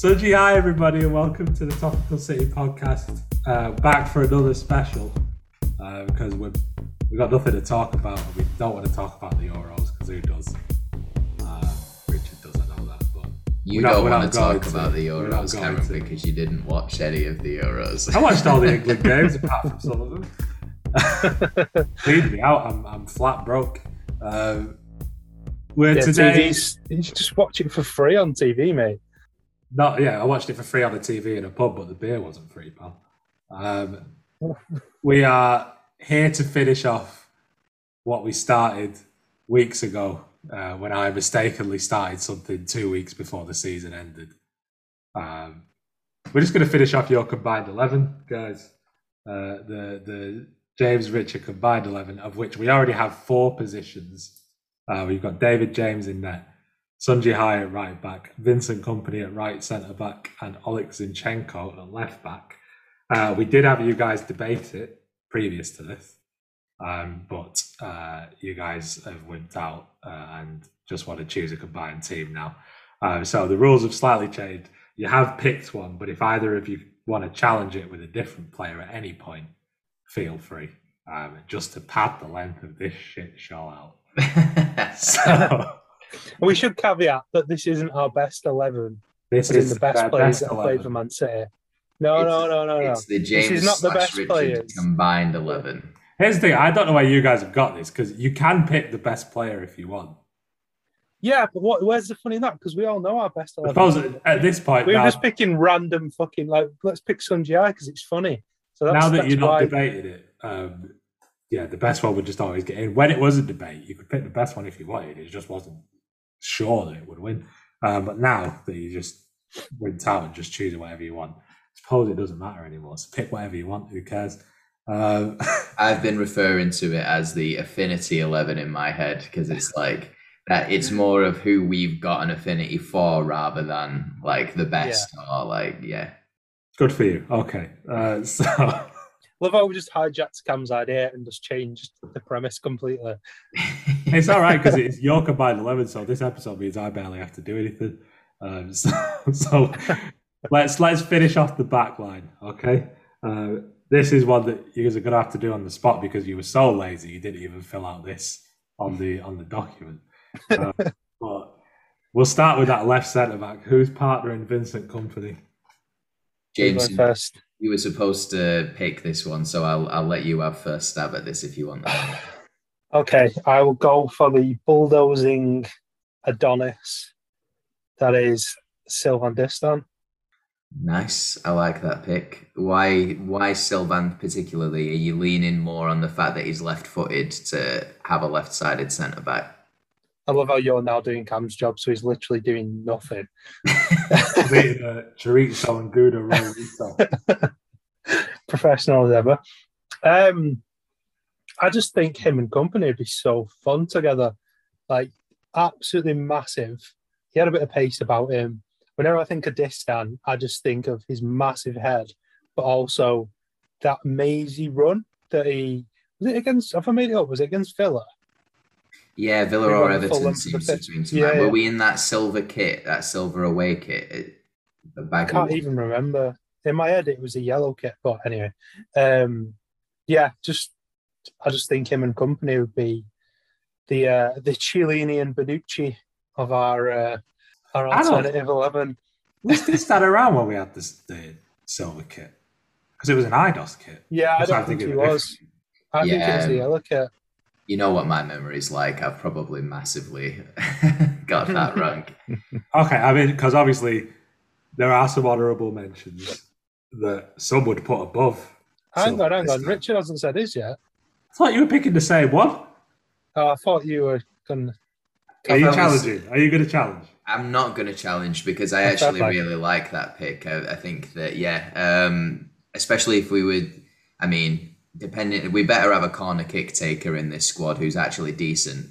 So, gee, hi everybody, and welcome to the Topical City podcast. Uh, back for another special uh, because we've we got nothing to talk about. and We don't want to talk about the Euros because who does? Uh, Richard does, I know that, but You We're not- don't we're want to talk to. about the Euros, going Cameron, to. because you didn't watch any of the Euros. I watched all the England games apart from some of them. Cleaned me out. I'm, I'm flat broke. Um, we're Yeah, today. TV's, you should just watch it for free on TV, mate. Not yeah, I watched it for free on the TV in a pub, but the beer wasn't free, pal. Um, we are here to finish off what we started weeks ago uh, when I mistakenly started something two weeks before the season ended. Um, we're just going to finish off your combined eleven, guys. Uh, the the James Richard combined eleven, of which we already have four positions. Uh, we've got David James in net. Sun Jihai at right back, Vincent Kompany at right centre back, and Oleg Zinchenko at left back. Uh, we did have you guys debate it previous to this, um, but uh, you guys have wimped out uh, and just want to choose a combined team now. Uh, so the rules have slightly changed. You have picked one, but if either of you want to challenge it with a different player at any point, feel free. Um, just to pad the length of this shit show out. So We should caveat that this isn't our best 11, this but in is the best their players that have played for Man City. No, It's- no, no, no, no. it's the This is not the best Richard players. combined 11. Here's the thing: I don't know why you guys have got this because you can pick the best player if you want. Yeah, but what, where's the fun in that? Because we all know our best 11. suppose at this point, we were now, just picking random fucking, like, let's pick Sunji because it's funny. So that's, now that you're not why. debated it, um, yeah, the best one would just always get in. When it was a debate, you could pick the best one if you wanted. It just wasn't sure that it would win. Um, but now that you just went out and just choose whatever you want, I suppose it doesn't matter anymore. So pick whatever you want. Who cares? Um, I've been referring to it as the affinity 11 in my head because it's like that it's more of who we've got an affinity for rather than like the best or like, yeah. good for you. Okay, uh, so. Love how we just hijacked Cam's idea and just changed the premise completely. It's all right because it's your combined eleven, so this episode means I barely have to do anything. Um, so, so let's let's finish off the back line, okay? Uh, this is one that you guys are going to have to do on the spot because you were so lazy you didn't even fill out this on the on the document. Uh, but we'll start with that left centre back. Who's partnering Vincent Kompany? Who's James, first. You were supposed to pick this one, so I'll, I'll let you have first stab at this if you want that. Okay, I will go for the bulldozing Adonis. That is Sylvain Distin. Nice. I like that pick. Why why Sylvain particularly? Are you leaning more on the fact that he's left footed to have a left sided centre back? I love how you're now doing Cam's job, so he's literally doing nothing. Uh, Chorizo and Gouda. Professional as ever. Um, I just think him and Kompany would be so fun together. Like, absolutely massive. He had a bit of pace about him. Whenever I think of Distin, I just think of his massive head, but also that mazy run that he was it against. Have I made it up? Was it against Villa? Yeah, Villa We or Everton seems to swing to Yeah, mind. Were we in that silver kit, that silver away kit? It- I can't even remember. In my head, it was a yellow kit, but anyway, um, yeah, just I just think him and Kompany would be the uh, the Chiellini and Bonucci of our uh, our alternative eleven. Was this that around when we had this the silver kit? Because it was an IDOS kit. Yeah, I don't think he thinking of was. I think it was the Yeah. yellow kit. You know what my memory's like. I've probably massively got that wrong. Okay, I mean, because obviously there are some honourable mentions that some would put above. Hang silver on, hang on. time. Richard hasn't said his yet. I thought you were picking the same one. Oh, I thought you were going to. Are you thought was- challenging? Are you going to challenge? I'm not going to challenge because I Fair actually play. really like that pick. I, I think that yeah, um, especially if we would. I mean, depending, we better have a corner kick taker in this squad who's actually decent.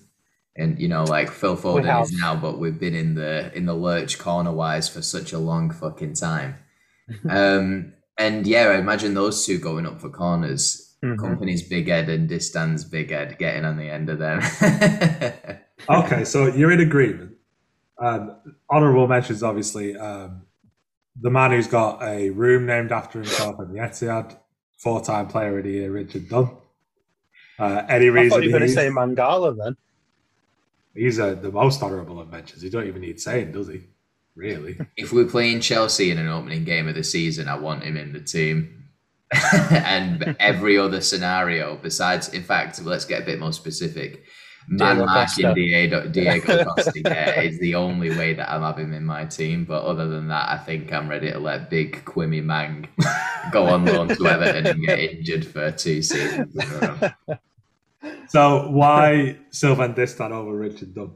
And you know, like Phil Foden is now, but we've been in the in the lurch corner wise for such a long fucking time. um, and yeah, I imagine those two going up for corners. Mhm. Kompany's big head and Distin's big head getting on the end of them. Okay, so you're in agreement. Um, honourable mentions, obviously, um, the man who's got a room named after himself at the Etihad, four-time player of the year, Richard Dunne. Uh, any I reason thought you were going to he's, say Mangala then. he's uh, the most honourable of mentions. He don't even need saying, does he? Really? If we're playing Chelsea in an opening game of the season, I want him in the team. and every other scenario besides, in fact, let's get a bit more specific. Man Diego marking Costa. Diego, Diego Costa yeah, is the only way that I'm having in my team. But other than that, I think I'm ready to let big Quimmy Mang go on loan to Everton and get injured for two seasons. in a row. so why Sylvain Distin over Richard Dunne?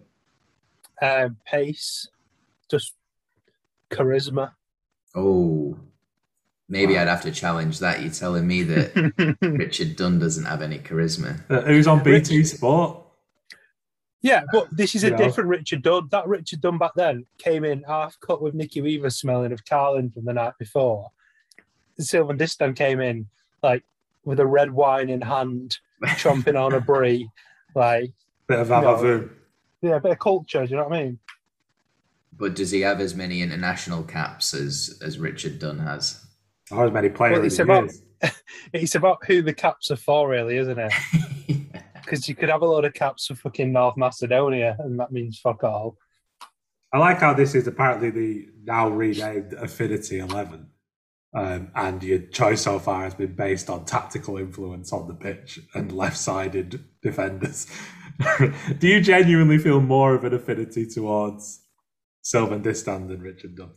Um, pace, just charisma. Oh, maybe I'd have to challenge that. You're telling me that Richard Dunne doesn't have any charisma. Uh, who's on BT Sport? Yeah, but this is a You know. different Richard Dunne. That Richard Dunne back then came in half cut with Nicky Weaver smelling of Carlin from the night before. Sylvain Distin came in like with a red wine in hand, chomping on a brie. Like, Bit of No. Avavoom. yeah, a bit of culture, do you know what I mean? But does he have as many international caps as as Richard Dunne has? Or as many players Well, it's as he about- is. It's about who the caps are for, really, isn't it? Because you could have a lot of caps for fucking North Macedonia, and that means fuck all. I like how this is apparently the now renamed Affinity 11. Um, and your choice so far has been based on tactical influence on the pitch and left sided defenders. Do you genuinely feel more of an affinity towards Sylvain Distin than Richard Dunne?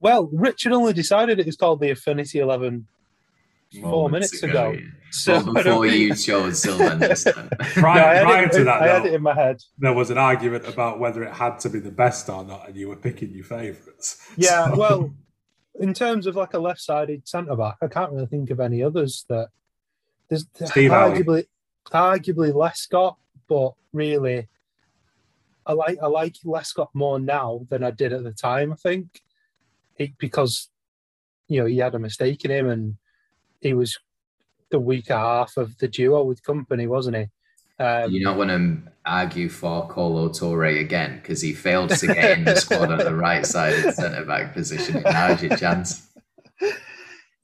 Well, Richard only decided it was called the Affinity 11 four minutes ago. yeah. So Well, before think- you chose Sylvain Distin. Prior, No, prior it, to that, I had though, it in my head. there was an argument about whether it had to be the best or not, and you were picking your favourites. Yeah, So- well, in terms of like a left-sided centre back, I can't really think of any others that there's Steve Alley. arguably arguably Lescott, but really, I like I like Lescott more now than I did at the time. I think he, because you know he had a mistake in him, and he was the weaker half of the duo with Kompany, wasn't he? Um, you don't want to argue for Kolo Toure again because he failed to get in the squad on the right side of centre back position. Now's your chance.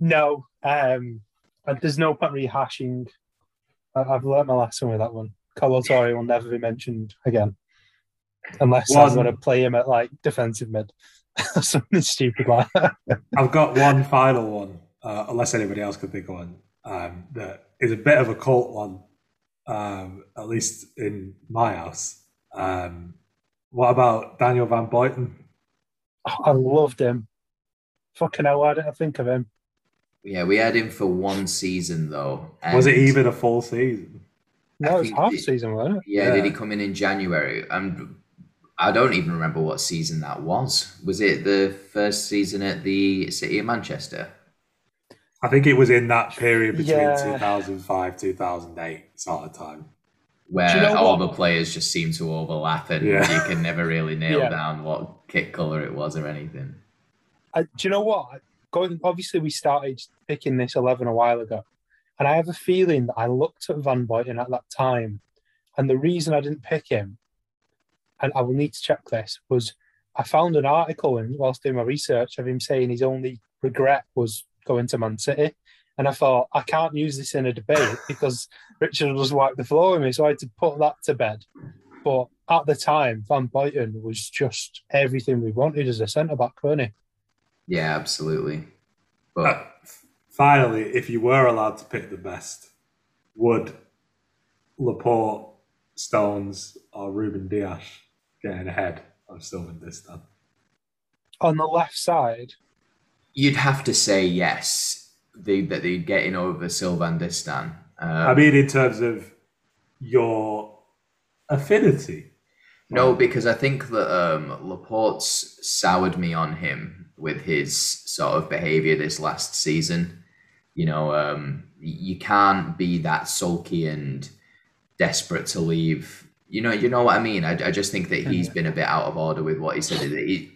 No, um, and there's no point rehashing. I- I've learnt my lesson with that one. Kolo Toure will never be mentioned again, unless I'm going to play him at like defensive mid or something stupid like that. I've got one final one, uh, unless anybody else can think of one, um, that is a bit of a cult one, um, at least in my house. Um, what about Daniel Van Buyten? I loved him. Fucking hell, why didn't I think of him? Yeah, we had him for one season though. Was it even a full season? No, I it's half the- season, wasn't it? Yeah, did he come in in January? And I don't even remember what season that was. Was it the first season at the City of Manchester? I think it was in that period between Yeah. 2005 2008 sort of time. Where you know all what? the players just seem to overlap and Yeah. you can never really nail Yeah. down what kit colour it was or anything. I, do you know what? Going obviously, we started picking this eleven a while ago, and I have a feeling that I looked at Van Buyten at that time, and the reason I didn't pick him, and I will need to check this, was I found an article and whilst doing my research of him saying his only regret was going to Man City, and I thought I can't use this in a debate because Richard will just wipe the floor with me, so I had to put that to bed. But at the time, Van Buyten was just everything we wanted as a centre back, wasn't he? Yeah, absolutely. But Uh, finally, if you were allowed to pick the best, would Laporte, Stones, or Ruben Dias getting ahead of Sylvain Distin? on the left side, you'd have to say yes, they, that they'd get in over Sylvain Distin. Um, I mean, in terms of your affinity. No, because I think that um, Laporte's soured me on him with his sort of behaviour this last season. You know, um, you can't be that sulky and desperate to leave. You know, you know what I mean. I, I just think that he's been a bit out of order with what he said. He,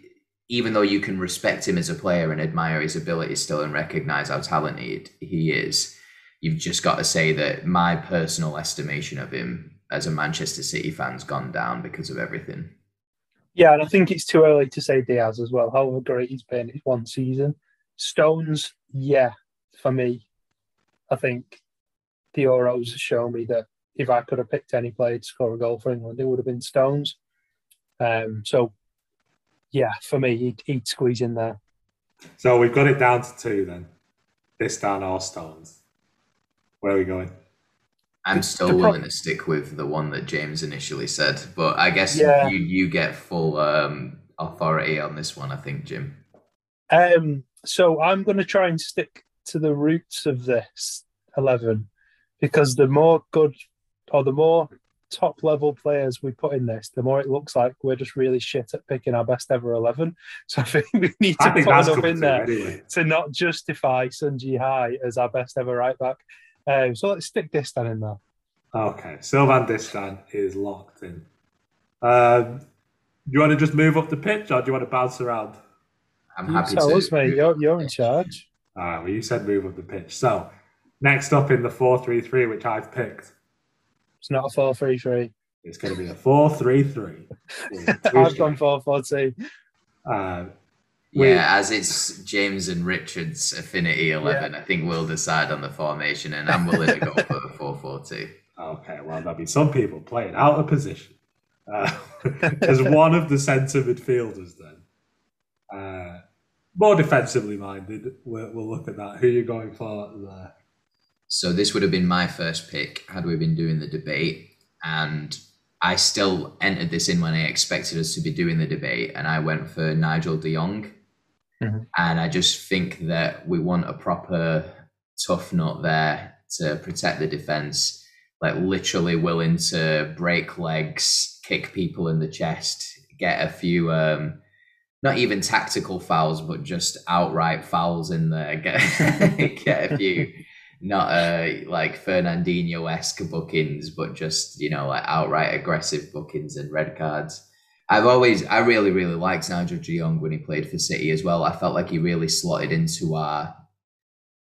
even though you can respect him as a player and admire his abilities still and recognise how talented he is, you've just got to say that my personal estimation of him as a Manchester City fan's gone down because of everything. Yeah, and I think it's too early to say Dias as well. However great he's been, it's one season. Stones, yeah, for me, I think the Euros show me that if I could have picked any player to score a goal for England, it would have been Stones. Um, so, yeah, for me, he'd, he'd squeeze in there. So we've got it down to two then. Distin or Stones. Where are we going? I'm still willing to stick with the one that James initially said, but I guess yeah. you you get full um, authority on this one. I think, Jim. Um, so I'm going to try and stick to the roots of this eleven because the more good or the more top level players we put in this, the more it looks like we're just really shit at picking our best ever eleven. So I think we need to put enough in there anyway. to not justify Sun Jihai as our best ever right back. Um, so let's stick Distin in there. Okay, Sylvain Distin is locked in. Um, do you want to just move up the pitch, or do you want to bounce around? I'm happy you tell to. us, mate. You're, you're in charge. All right. Well, you said move up the pitch. So next up in the four-three-three, which I've picked. It's not a four-three-three. It's going to be a four-three-three. I've gone four-four-two. Uh, yeah, as it's James and Richard's affinity 11, yeah. I think we'll decide on the formation, and I'm willing to go for the 4 4 2. Okay, well, there'll be some people playing out of position. Uh, as one of the centre midfielders, then. Uh, more defensively minded, we'll, we'll, look at that. Who you're you going for there? So, this would have been my first pick had we been doing the debate. And I still entered this in when I expected us to be doing the debate, and I went for Nigel de Jong. Mm-hmm. And I just think that we want a proper tough nut there to protect the defense, like literally willing to break legs, kick people in the chest, get a few, um, not even tactical fouls, but just outright fouls in there, get, get a few. Not uh, like Fernandinho esque bookings, but just you know like outright aggressive bookings and red cards. I've always, I really, really liked Nigel de Jong when he played for City as well. I felt like he really slotted into our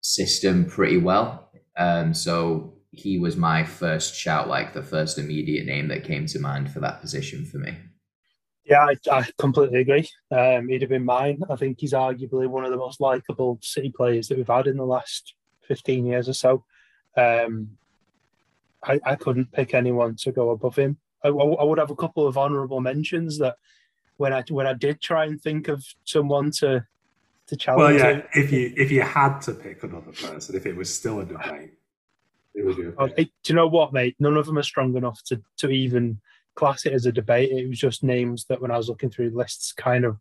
system pretty well. Um, so he was my first shout, like the first immediate name that came to mind for that position for me. Yeah, I, I completely agree. Um, he'd have been mine. I think he's arguably one of the most likable City players that we've had in the last 15 years or so. Um, I, I couldn't pick anyone to go above him. I, I would have a couple of honourable mentions that when I when I did try and think of someone to to challenge. Well, yeah, if you if you had to pick another person, if it was still a debate, it would be. Oh, do you know what, mate? None of them are strong enough to to even class it as a debate. It was just names that when I was looking through lists, kind of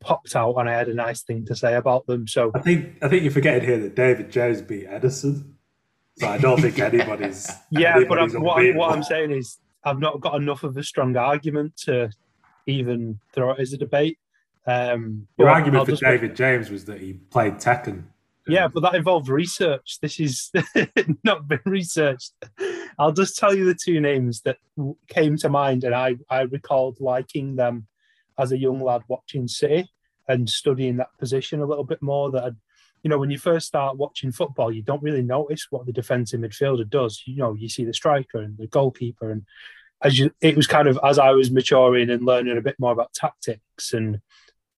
popped out, and I had a nice thing to say about them. So I think I think you're forgetting here that David James beat Ederson. So I don't think anybody's. yeah, anybody's but I'm, what, what I'm saying is I've not got enough of a strong argument to even throw it as a debate. Um, Your argument for David James was that he played Tekken. Yeah, but that involved research. This is not been researched. I'll just tell you the two names that came to mind, and I, I recalled liking them as a young lad watching City and studying that position a little bit more. That I'd, you know, when you first start watching football, you don't really notice what the defensive midfielder does. You know, you see the striker and the goalkeeper, and as you, it was kind of as I was maturing and learning a bit more about tactics and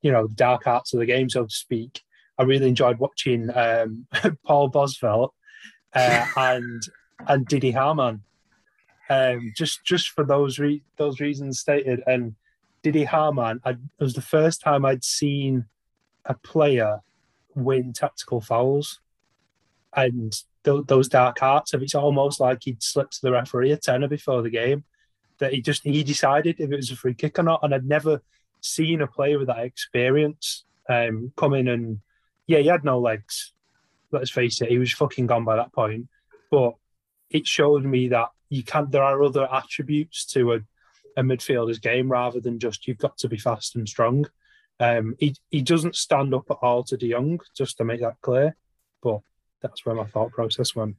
you know the dark arts of the game, so to speak. I really enjoyed watching um, Paul Bosvelt uh, and and Didi Hamann, um, just just for those re- those reasons stated. And Didi Hamann, I, it was the first time I'd seen a player win tactical fouls, and th- those dark arts of it's almost like he'd slipped to the referee a tenner before the game that he just he decided if it was a free kick or not. And I'd never seen a player with that experience um, come in and yeah, he had no legs. Let's face it, he was fucking gone by that point. But it showed me that you can there are other attributes to a, a midfielder's game rather than just you've got to be fast and strong. Um, he he doesn't stand up at all to De Jong, just to make that clear. But that's where my thought process went.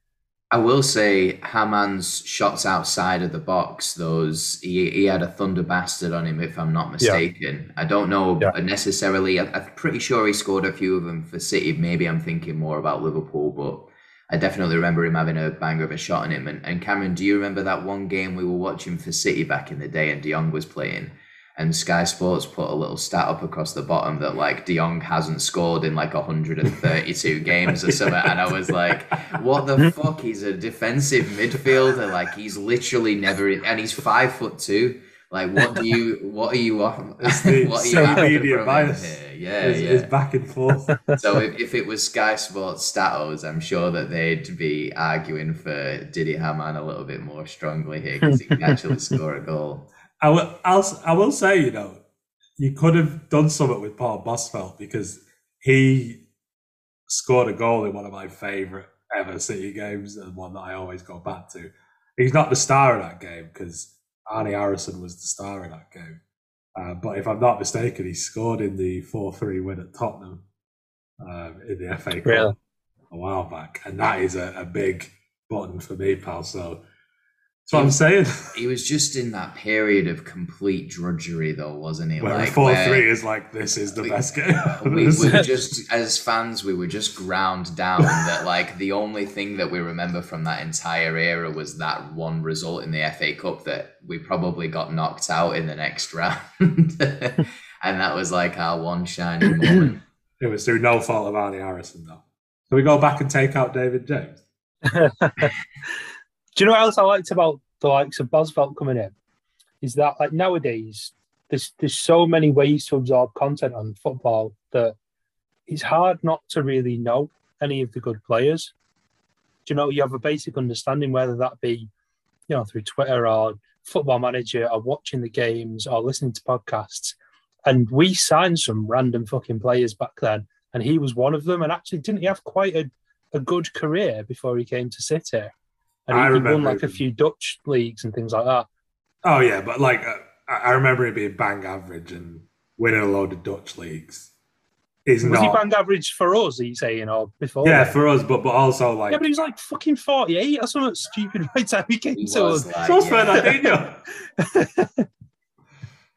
I will say Hamann's shots outside of the box, those he, he had a thunder bastard on him, if I'm not mistaken. Yeah. I don't know yeah. necessarily. I, am pretty sure he scored a few of them for City. Maybe I'm thinking more about Liverpool, but I definitely remember him having a banger of a shot on him. And, and Cameron, do you remember that one game we were watching for City back in the day and De Jong was playing? and Sky Sports put a little stat up across the bottom that like De Jong hasn't scored in like 132 games or something, and I was like, "What the hmm? fuck? He's a defensive midfielder. Like he's literally never, and he's five foot two. Like what do you, what are you off? It's the what social after media bias. here? Yeah, It's, yeah. it's back and forth. So if, if it was Sky Sports statos, I'm sure that they'd be arguing for Didi Hamann a little bit more strongly here because he can actually score a goal. I will, I'll, I will say, you know, you could have done something with Paul Bosvelt because he scored a goal in one of my favourite ever City games and one that I always go back to. He's not the star of that game because Arni Arason was the star of that game. Uh, but if I'm not mistaken, he scored in the 4 3 win at Tottenham um, in the FA Cup Really? a while back. And that is a, a big button for me, pal. So that's what I'm saying. He was just in that period of complete drudgery, though, wasn't he? Where like, 4 where 3 is like, this is the we- best game. we were just, as fans, we were just ground down that, like, the only thing that we remember from that entire era was that one result in the FA Cup that we probably got knocked out in the next round. and that was like our one shining moment. It was through no fault of Arni Arason, though. So we go back and take out David James? Do you know what else I liked about the likes of Bosvelt coming in? Is that like nowadays there's there's so many ways to absorb content on football that it's hard not to really know any of the good players. Do you know you have a basic understanding whether that be, you know, through Twitter or football manager or watching the games or listening to podcasts. And we signed some random fucking players back then, and he was one of them. And actually, didn't he have quite a, a good career before he came to City? And I he, he won remember like a few Dutch leagues and things like that. Oh, yeah, but like, uh, I I remember him being bang average and winning a load of Dutch leagues. He's Was he not. bang average for us? Are you saying or before? yeah, then? for us, but, but also like. yeah, but he was like fucking forty-eight or something stupid right time he came He to was us. like, So was yeah, Fernandinho.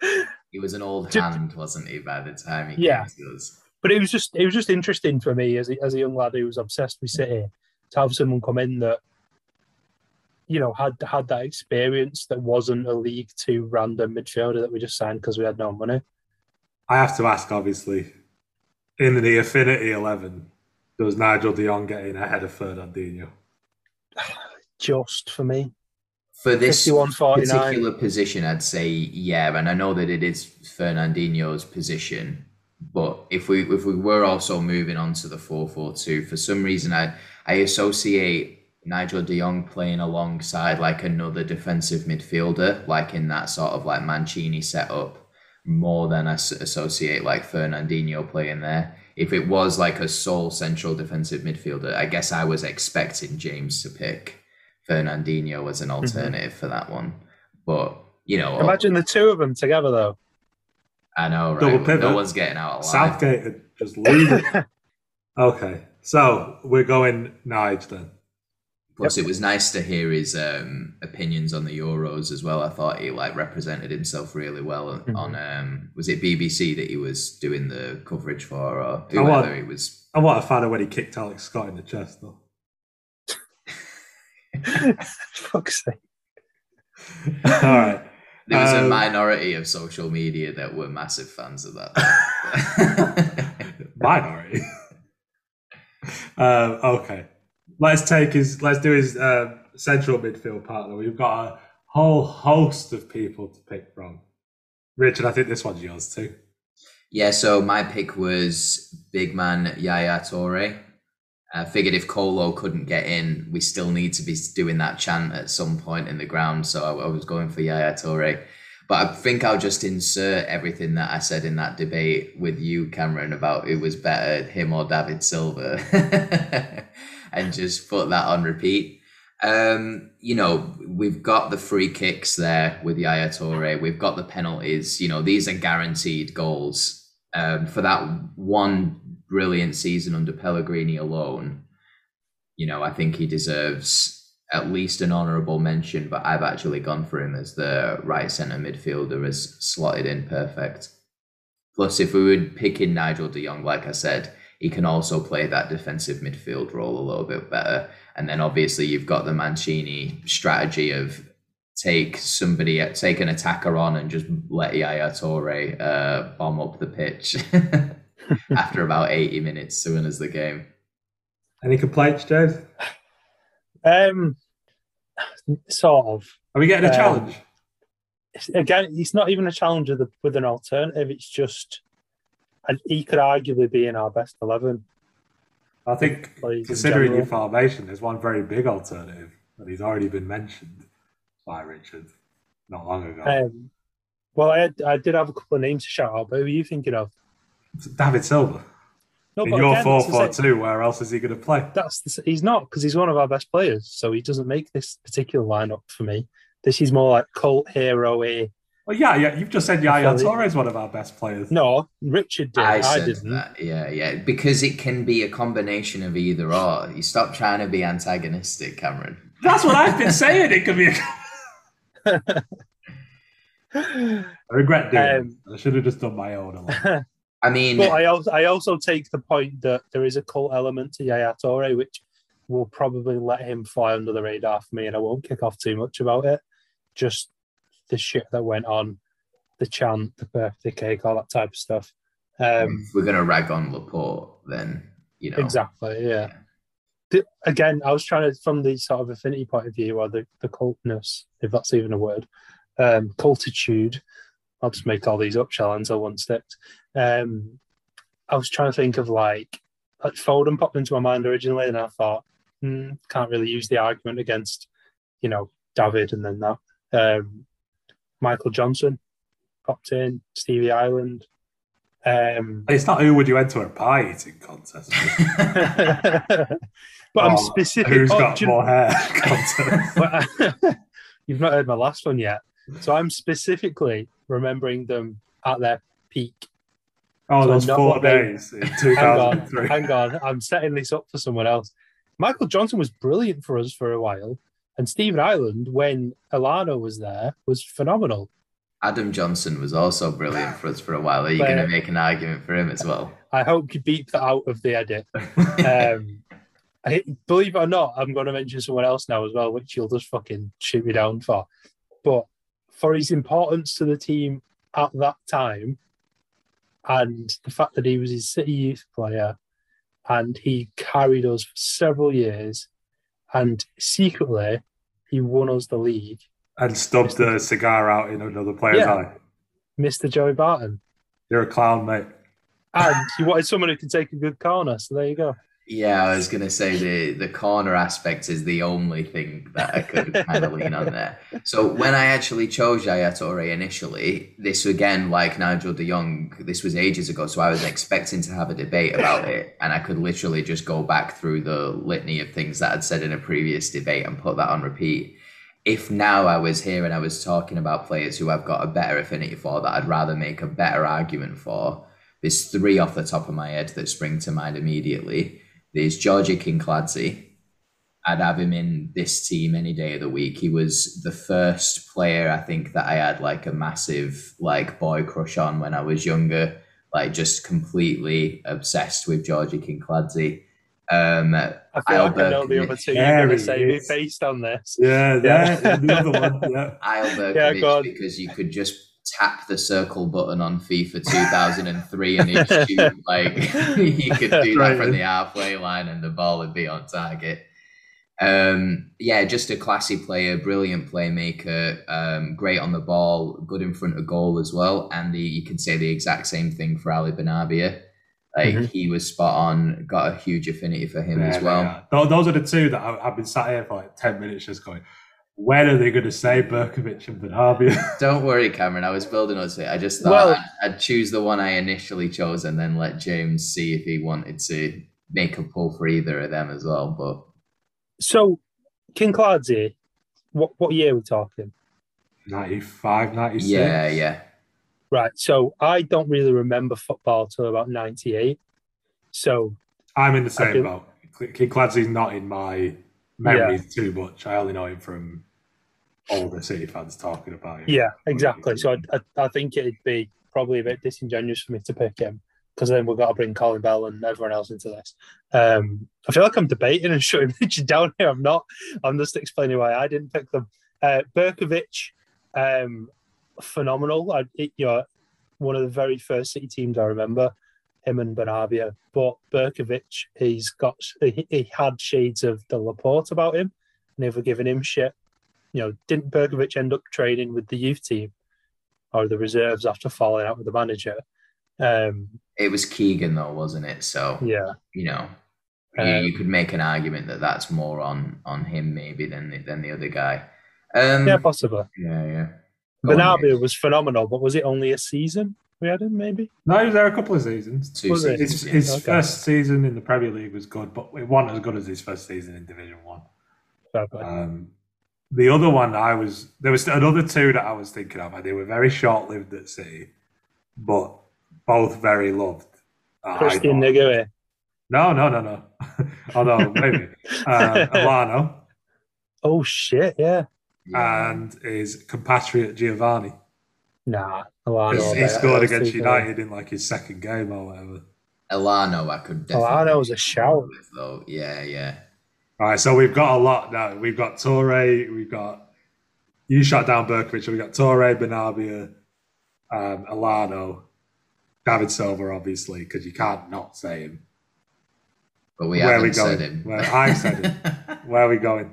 he was an old Did- hand, wasn't he, by the time he Yeah. came to us? But it was just it was just interesting for me as a, as a young lad who was obsessed with City to have someone come in that you know had had that experience that wasn't a League Two random midfielder that we just signed because we had no money. I have to ask, obviously, in the Affinity 11, does Nigel de Jong get in ahead of Fernandinho? Just for me, For this particular position, I'd say yeah, and I know that it is Fernandinho's position. But if we if we were also moving on to the four four two, for some reason I I associate Nigel De Jong playing alongside like another defensive midfielder, like in that sort of like Mancini setup, more than I s- associate like Fernandinho playing there. If it was like a sole central defensive midfielder, I guess I was expecting James to pick Fernandinho as an mm-hmm. alternative for that one. But you know, imagine the two of them together though. I know, Double right? pivot. No one's getting out alive. Southgate had just losing. okay, so we're going Nige then. Plus, it was nice to hear his um, opinions on the Euros as well. I thought he like represented himself really well on- Mhm. on. Um, was it BBC that he was doing the coverage for, or I want- whoever he was? I want to find out when he kicked Alex Scott in the chest, though. Fuck's sake. All right. There was a Um, minority of social media that were massive fans of that. Minority. um, okay. Let's take his. Let's do his uh, central midfield partner. We've got a whole host of people to pick from. Richard, I think this one's yours too. Yeah, so my pick was big man Yaya Toure. I figured if Kolo couldn't get in, we still need to be doing that chant at some point in the ground. So I, I was going for Yaya Toure. But I think I'll just insert everything that I said in that debate with you, Cameron, about who was better, him or David Silva, and just put that on repeat. Um, you know, we've got the free kicks there with Yaya Toure. We've got the penalties. You know, these are guaranteed goals. Um, for that one brilliant season under Pellegrini alone, you know, I think he deserves at least an honourable mention. But I've actually gone for him as the right centre midfielder, as slotted in perfect. Plus, if we were picking Nigel De Jong, like I said, he can also play that defensive midfield role a little bit better. And then obviously you've got the Mancini strategy of take somebody, take an attacker on and just let Yaya Toure uh, bomb up the pitch after about 80 minutes to win us the game. Any complaints, James? Um, sort of. Are we getting a Um, challenge? Again, it's not even a challenge with, with an alternative. It's just, and he could arguably be in our best eleven. I think, in considering your formation, there's one very big alternative that he's already been mentioned by Richard not long ago. Um, well, I had, I did have a couple of names to shout out, but who are you thinking of? David Silva. No, In your again, 4 it's 4 2, where else is he going to play? That's the, he's not because he's one of our best players, so he doesn't make this particular lineup for me. This is more like cult hero. A Well, yeah, yeah. You've just said Yaya feel it. Toure is one of our best players. no, Richard did. I, I said didn't. that. Yeah, yeah. Because it can be a combination of either or. You stop trying to be antagonistic, Cameron. That's what I've been saying. It could be. A... I regret doing Um. I should have just done my own. I mean, But I also I also take the point that there is a cult element to Yaya Toure, which will probably let him fly under the radar for me, and I won't kick off too much about it. Just the shit that went on, the chant, the birthday cake, all that type of stuff. Um, we're going to rag on Laporte, then, you know. exactly, yeah. The- again, I was trying to, from the sort of affinity point of view, or the, the cultness, if that's even a word, um, cultitude. I'll just make all these up, shall I, until one sticks. Um, I was trying to think of like, like Foden popped into my mind originally, and I thought, hmm, can't really use the argument against, you know, David and then that. Um, Michael Johnson popped in, Stevie Ireland. Um, It's not who would you enter a pie eating contest. but I'm Or specific. Who's oh, got do you more hair contest. you've not heard my last one yet. So I'm specifically remembering them at their peak. Oh, So those four what they- days in Hang on, hang on. I'm setting this up for someone else. Michael Johnson was brilliant for us for a while, and Stephen Ireland, when Elano was there, was phenomenal. Adam Johnson was also brilliant for us for a while. Are you going to make an argument for him as well? I hope you beep that out of the edit. Um, I, believe it or not, I'm going to mention someone else now as well, which you'll just fucking shoot me down for. But for his importance to the team at that time, and the fact that he was his City youth player, and he carried us for several years, and secretly he won us the league. and stubbed a cigar out in another player's Yeah. eye. Mr. Joey Barton. You're a clown, mate. And you wanted someone who can take a good corner, so there you go. Yeah, I was going to say the, the corner aspect is the only thing that I could kind of lean on there. So when I actually chose Yaya Toure initially, this again, like Nigel de Jong, this was ages ago. So I was expecting to have a debate about it. And I could literally just go back through the litany of things that I'd said in a previous debate and put that on repeat. If now I was here and I was talking about players who I've got a better affinity for, that I'd rather make a better argument for, there's three off the top of my head that spring to mind immediately. There's Georgie Kinkladze. I'd have him in this team any day of the week. He was the first player I think that I had like a massive like boy crush on when I was younger, like just completely obsessed with Georgie Kinkladze. Um, I feel like I know the other two you're There going to say based on this. Yeah, Yeah. yeah. the other one. Yeah. Isle Yeah, go on. Because you could just tap the circle button on FIFA 2003 and he'd shoot like you could do that from the halfway line and the ball would be on target. Um, yeah, just a classy player, brilliant playmaker, um, great on the ball, good in front of goal as well. And the, you can say the exact same thing for Ali Benarbia. Like Mhm. he was spot on, got a huge affinity for him Yeah, as well. Tho- Those are the two that I've been sat here for like 10 minutes just going, when are they going to say Berkovic and Benarbia? Don't worry, Cameron. I was building up to it. I just thought Well- I'd, I'd choose the one I initially chose and then let James see if he wanted to make a pull for either of them as well. But So, Kinkladze, what what year are we talking? 95, 96. yeah, yeah. Right. So I don't really remember football till about '98. So I'm in the same boat. Kinkladze's not in my memories too much. I only know him from older City fans talking about him. yeah, exactly. So I, I, I think it'd be probably a bit disingenuous for me to pick him because then we've got to bring Colin Bell and everyone else into this. Um, I feel like I'm debating and shutting Richard down here. I'm not. I'm just explaining why I didn't pick them. Uh, Berkovic, um, phenomenal. I, it, you know, one of the very first City teams I remember. Him and Benarbia, but Berkovic, he's got he, he had shades of the Laporte about him. Never giving him shit. You know, didn't Berkovic end up training with the youth team or the reserves after falling out with the manager? Um, It was Keegan though, wasn't it? So yeah, you know, you, Um, you could make an argument that that's more on on him maybe than the, than the other guy. Um, yeah, possibly. yeah, yeah. Go on, Benarbia Nick. was phenomenal, but was it only a season we had him? Maybe. No, he was there a couple of seasons. Two seasons, His, his Okay. first season in the Premier League was good, but it wasn't as good as his first season in Division One. Um, the other one I was there was another two that I was thinking of, and they were very short lived at City, but both very loved. Uh, Christian thought. No, no, no, no. Although maybe uh, Elano Oh shit! Yeah. Yeah. and his compatriot Geovanni. Nah. Elano. He- he scored that's against too United in like his second game or whatever. Elano, I could good. definitely. Elano was a shout. with, though. Yeah, yeah. All right, so we've got a lot now. We've got Toure, we've got you shot down Berkovic, we've got Toure, Benarbia, um, Elano, David Silva, obviously, because you can't not say him. But we Where haven't said going? him. Where- I've said him. Where are we going?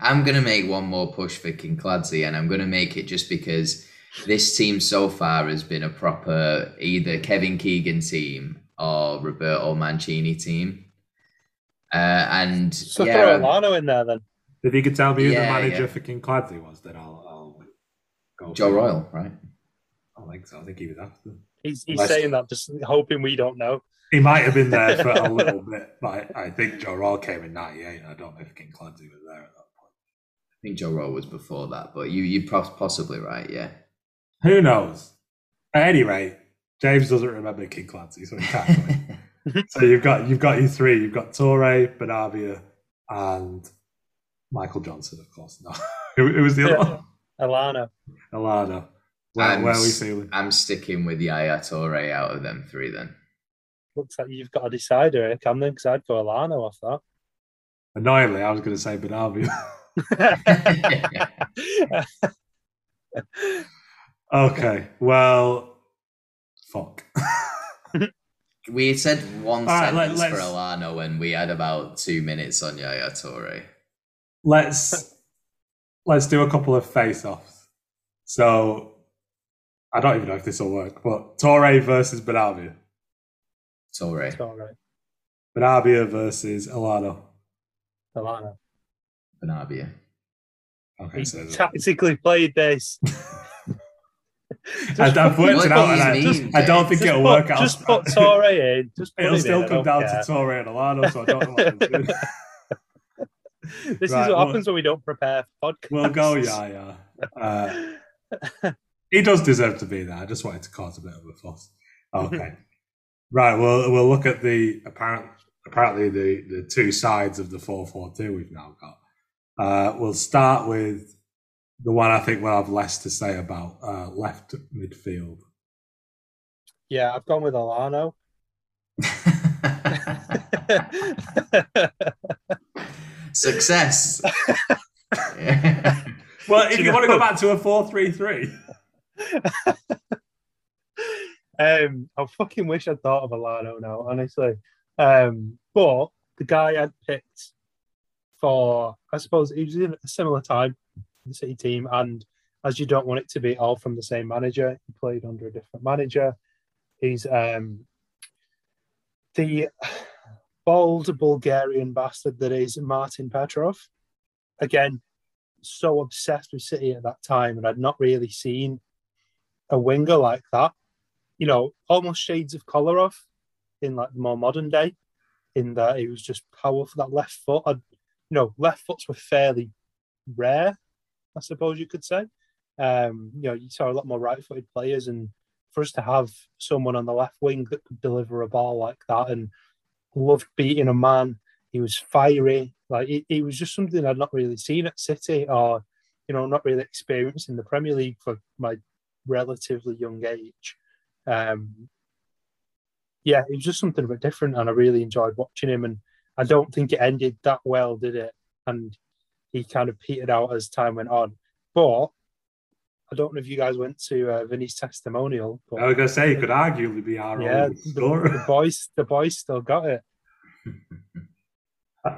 I'm gonna make one more push for King Kinkladze, and I'm gonna make it just because this team so far has been a proper either Kevin Keegan team or Roberto Mancini team. Uh, and So yeah, throw Elano in there then. If you could tell me who the manager yeah. for Kinkladze was, then I'll, I'll go. Joe for it. Royle, right? I think so. I think he was after. He's, he's Unless- saying that just hoping we don't know. He might have been there for a little bit, but I, I think Joe Royle came in '98. I don't know if Kinkladze was there at that point. I think Joe Royle was before that, but you you pos- possibly right, yeah. Who knows? At any rate, James doesn't remember Kinkladze, so he can't. so you've got you've got you three. You've got Toure, Benarbia, and Michael Johnson, of course. No, who, who was the other one? Elano. Alana. Where, I'm where are we feeling? I'm sticking with Yaya Toure out of them three then. Looks like you've got a decider here, eh? Camden, because I'd go Elano off that. Annoyingly, I was going to say Benarbia. That. okay, well, fuck. We said one All right, let- sentence for let's- Elano and we had about two minutes on Yaya Toure. let's let's do a couple of face-offs. So I don't even know if this will work, but Toure versus Benarbia. Toure. It's all right. Benarbia versus Elano. Elano. Benarbia. Okay, He so tactically played this. I, I've worked it out, do and I, you mean, I don't think Just it'll put, work out. Just put Toure in. Just put It'll still in, come down care. to Toure and Elano, so I don't know what to do. This Right, is what well- happens when we don't prepare for podcasts. We'll go, yeah, yeah. Uh, he does deserve to be there. I just wanted to cause a bit of a fuss. Okay, right. Well, we'll look at the apparent, apparently the the two sides of the four four two we've now got. Uh, we'll start with the one I think we'll have less to say about uh, left midfield. Yeah, I've gone with Elano. Success. Well, if you, want to go back to a four three three, um, I fucking wish I'd thought of Elano now, honestly. Um, but the guy I'd picked for, I suppose, he was in a similar time, the City team, and as you don't want it to be all from the same manager, he played under a different manager. He's um, the bold Bulgarian bastard that is Martin Petrov. Again, so obsessed with City at that time, and I'd not really seen a winger like that. You know, almost shades of Kolarov in like the more modern day, in that he was just powerful. That left foot, I'd, you know, left foots were fairly rare, I suppose you could say. Um, you know, you saw a lot more right-footed players, and for us to have someone on the left wing that could deliver a ball like that and loved beating a man, he was fiery. Like he was just something I'd not really seen at City, or you know, not really experienced in the Premier League for my relatively young age. Um, yeah, it was just something a bit different, and I really enjoyed watching him. And I don't think it ended that well, did it? And he kind of petered out as time went on. But I don't know if you guys went to uh, Vinny's testimonial. But I was going to say, he could arguably be our yeah, oldest the, scorer. the boys, the boys still got it.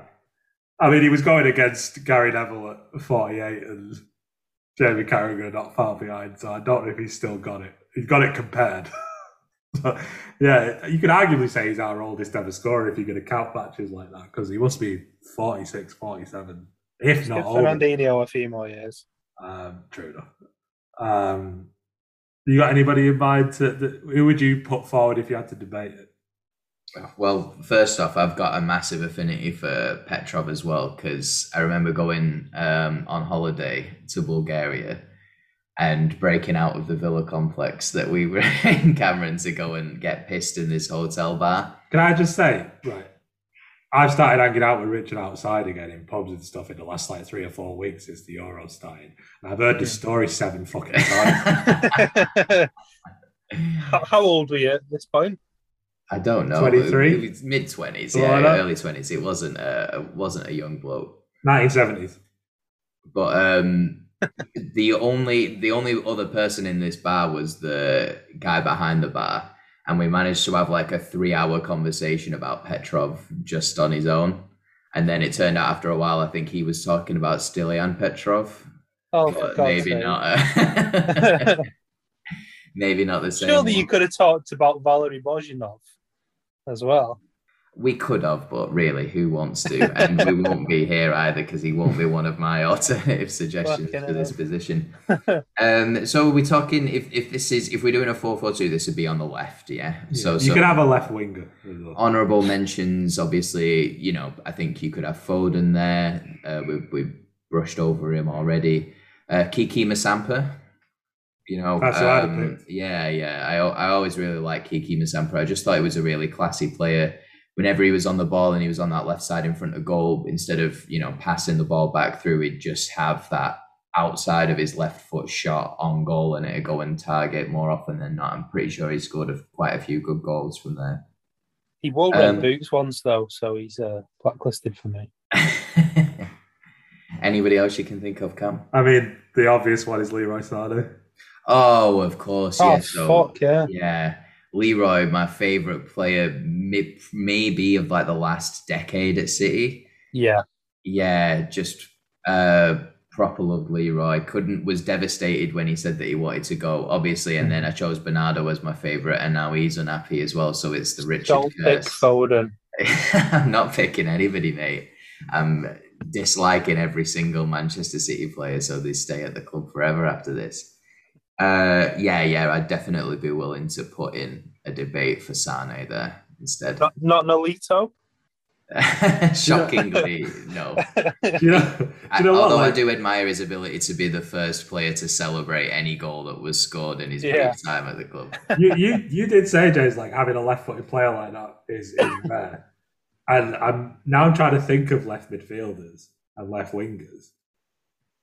I mean, he was going against Gary Neville at 48 and Jamie Carragher not far behind, so I don't know if he's still got it. He's got it compared. but yeah, you could arguably say he's our oldest ever scorer if you're going to count matches like that, because he must be 46, 47, if Give not older. Fernandinho a few more years. Um, true enough. Um, you got anybody in mind? To, that, who would you put forward if you had to debate it? Well, first off, I've got a massive affinity for Petrov as well because I remember going um, on holiday to Bulgaria and breaking out of the villa complex that we were in Cameron to go and get pissed in this hotel bar. Can I just say, right? I've started hanging out with Richard outside again in pubs and stuff in the last like three or four weeks since the Euro started. And I've heard this story seven fucking times. how, how old were you at this point? I don't know. 23? mid twenties, yeah, like early twenties. It wasn't a wasn't a young bloke. 1970s. But um, the only the only other person in this bar was the guy behind the bar, and we managed to have like a three hour conversation about Petrov just on his own. And then it turned out after a while, I think he was talking about Stilian Petrov, Oh, for but maybe sake. not. uh, maybe not the same. Surely you could have talked about Valery Bojinov as well. We could have, but really, who wants to? And we won't be here either because he won't be one of my alternative suggestions for this position. um, so we're talking if, if this is if we're doing a four four two, this would be on the left, yeah. So you so could have a left winger. honorable mentions, obviously, you know, I think you could have Foden there. Uh, we we brushed over him already. Uh, Kiki Musampa, you know, That's who I'd have um, yeah, yeah. I I always really like Kiki Musampa. I just thought he was a really classy player. Whenever he was on the ball and he was on that left side in front of goal, instead of you know passing the ball back through, he'd just have that outside of his left foot shot on goal and it'd go and target more often than not. I'm pretty sure he scored a, quite a few good goals from there. He wore red Um, boots once though, so he's uh, blacklisted for me. Anybody else you can think of, Cam? I mean, the obvious one is Leroy Sané. Oh, of course. Oh yeah. So, fuck yeah! yeah. Leroy, my favorite player, may- maybe of like the last decade at City. Yeah, Yeah, just uh, proper love Leroy. Couldn't was devastated when he said that he wanted to go, obviously, and then I chose Bernardo as my favorite, and now he's unhappy as well. So it's the Richard don't pick curse. Foden. I'm not picking anybody, mate. I'm disliking every single Manchester City player, so they stay at the club forever after this. Uh, yeah, yeah, I'd definitely be willing to put in a debate for Sane there instead. Not, not Nolito. Shockingly, no. You know, do I- you know what? although I do admire his ability to be the first player to celebrate any goal that was scored in his Yeah. brief time at the club. you, you you did say James like having a left footed player like that is, is rare. And I'm now I'm trying to think of left midfielders and left wingers.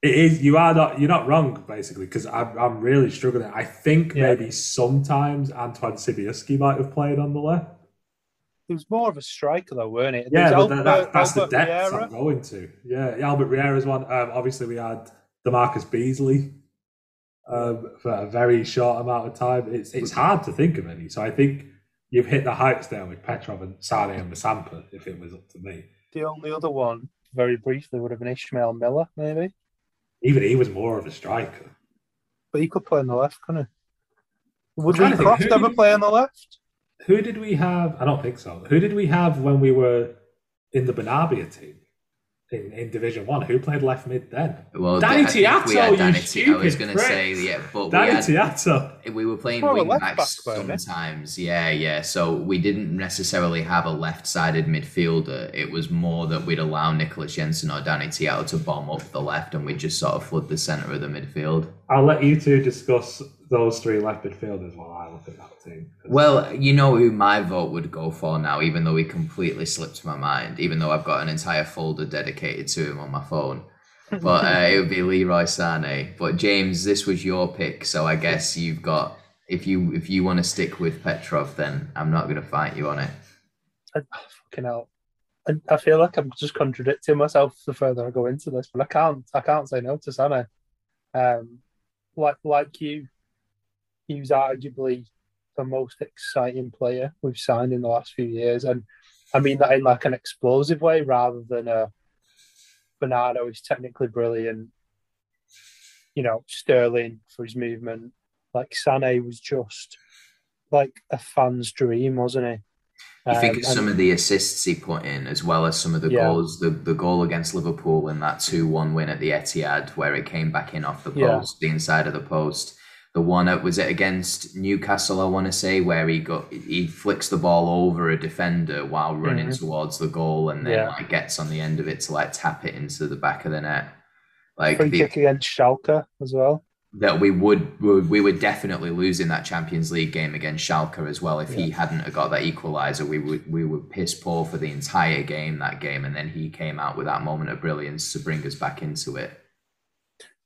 It is you are not you're not wrong basically because I'm I'm really struggling. I think Yeah. maybe sometimes Antoine Sibierski might have played on the left. He was more of a striker though, weren't it? Yeah, was that, that, Albert- that's the Albert depth Vieira. I'm going to. Yeah, yeah, Albert Riera's one. Um, obviously, we had DaMarcus Beasley um, for a very short amount of time. It's it's hard to think of any. So I think you've hit the heights there with Petrov and Sane and Musampa. If it was up to me, The only other one, very briefly, would have been Ishmael Miller, maybe. Even he was more of a striker. But he could play on the left, couldn't he? Would Lee Croft ever play on the left? Who did we have? I don't think so. Who did we have when we were in the Benarbia team in, in Division One? Who played left mid then? Well, Danny I think we Tiatto, had you Danny Ti- I was going to say, yeah, but we Danny had Tiatto. we were playing More wing backs back, weren't we? sometimes. Yeah, yeah. So we didn't necessarily have a left-sided midfielder. It was more that we'd allow Niclas Jensen or Danny Tiatto to bomb up the left, and we'd just sort of flood the centre of the midfield. I'll let you two discuss those three left midfielders while I look at that team. Well, you know who my vote would go for now, even though he completely slipped my mind, even though I've got an entire folder dedicated to him on my phone. But uh, it would be Leroy Sané. But James, this was your pick, so I guess you've got if you if you want to stick with Petrov, then I'm not going to fight you on it. I, oh, fucking hell. I, I feel like I'm just contradicting myself the further I go into this, but I can't. I can't say no to Sané. Um, like like you, he was arguably the most exciting player we've signed in the last few years, and I mean that in like an explosive way rather than a Bernardo is technically brilliant. You know, Sterling for his movement. Like Sané was just like a fan's dream, wasn't he? You think um, of some of the assists he put in, as well as some of the yeah. goals. The the goal against Liverpool in that two one win at the Etihad, where it came back in off the post, yeah. the inside of the post. The one that was it against Newcastle, I want to say, where he got he flicks the ball over a defender while running mm-hmm. towards the goal, and then yeah. like gets on the end of it to like tap it into the back of the net. Like free the, kick against Schalke as well that we would we would definitely lose in that Champions League game against Schalke as well if yeah. he hadn't got that equaliser. We would we would piss poor for the entire game that game, and then he came out with that moment of brilliance to bring us back into it.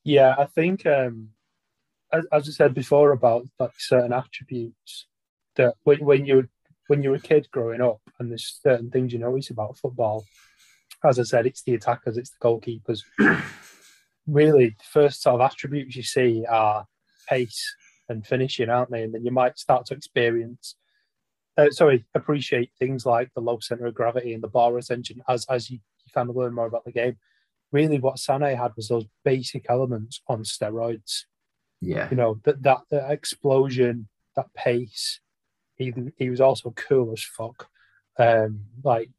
Yeah, I think um, as, as I said before about like certain attributes that when, when you when you're a kid growing up, and there's certain things you notice about football. As I said, it's the attackers, it's the goalkeepers. really the first sort of attributes you see are pace and finishing, aren't they? And then you might start to experience, uh, sorry, appreciate things like the low center of gravity and the bar retention as as you, you kind of learn more about the game. Really, what Sané had was those basic elements on steroids. Yeah, you know that that, that explosion, that pace. He he was also cool as fuck. Um, like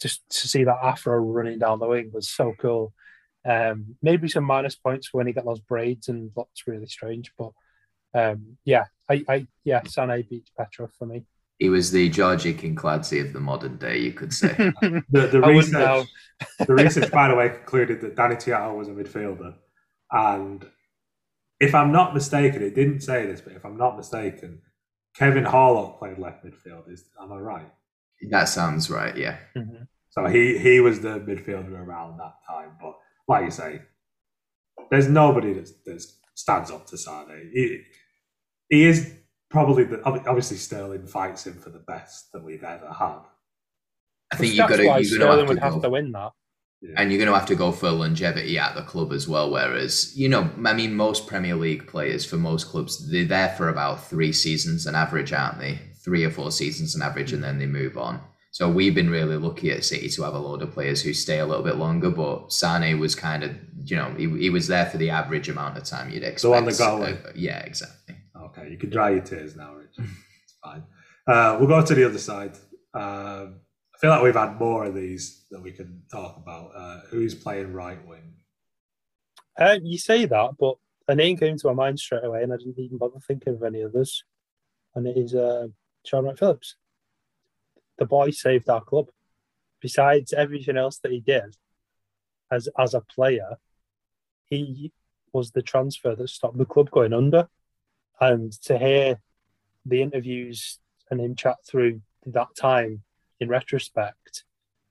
just to see that afro running down the wing was so cool. Um, maybe some minus points when he got those braids and looks really strange, but um, yeah, I, I yeah, Sané beats Petrov for me. He was the Georgi Kinkladze of the modern day, you could say. the, the research, the research, by the way, concluded that Danny Tiatto was a midfielder, and if I'm not mistaken, it didn't say this, but if I'm not mistaken, Kevin Horlock played left midfield. Is am I right? That sounds right. Yeah. Mm-hmm. So he he was the midfielder around that time, but like you say, there's nobody that, that stands up to Sané. He, he is probably the obviously Sterling fights him for the best that we've ever had. I think you've got to. You're Sterling have would have to win that. Yeah. And you're going to have to go for longevity at the club as well. Whereas, you know, I mean, most Premier League players for most clubs, they're there for about three seasons on average, aren't they? Three or four seasons on average, and then they move on. So we've been really lucky at City to have a load of players who stay a little bit longer. But Sane was kind of, you know, he, he was there for the average amount of time you'd expect. So on the goal. Uh, yeah, exactly. Okay, you can dry your tears now, Rich. it's fine. Uh, we'll go to the other side. Um, feel like we've had more of these that we can talk about. Uh, who's playing right wing? Uh, you say that, but a name came to my mind straight away, and I didn't even bother thinking of any others. And it is uh, Shaun Wright-Phillips the boy saved our club. Besides everything else that he did as as a player, he was the transfer that stopped the club going under. And to hear the interviews and him chat through that time in retrospect,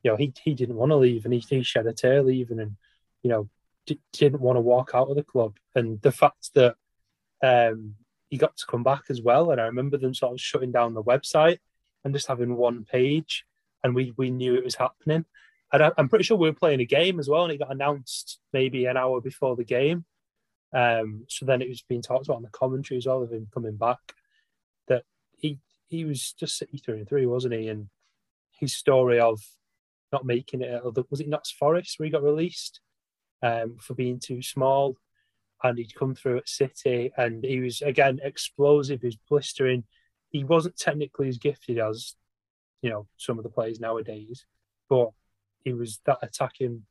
you know, he, he didn't want to leave and he, he shed a tear leaving and, you know, d- didn't want to walk out of the club. And the fact that um, he got to come back as well. And I remember them sort of shutting down the website and just having one page, and we we knew it was happening. And I, am pretty sure we were playing a game as well, and it got announced maybe an hour before the game. Um, so then it was being talked about in the commentary as well of him coming back. That he he was just City through and through, wasn't he? And his story of not making it, was it Notts Forest where he got released um, for being too small, and he'd come through at City, and he was again explosive, he was blistering he wasn't technically as gifted as you know some of the players nowadays, but he was that attacking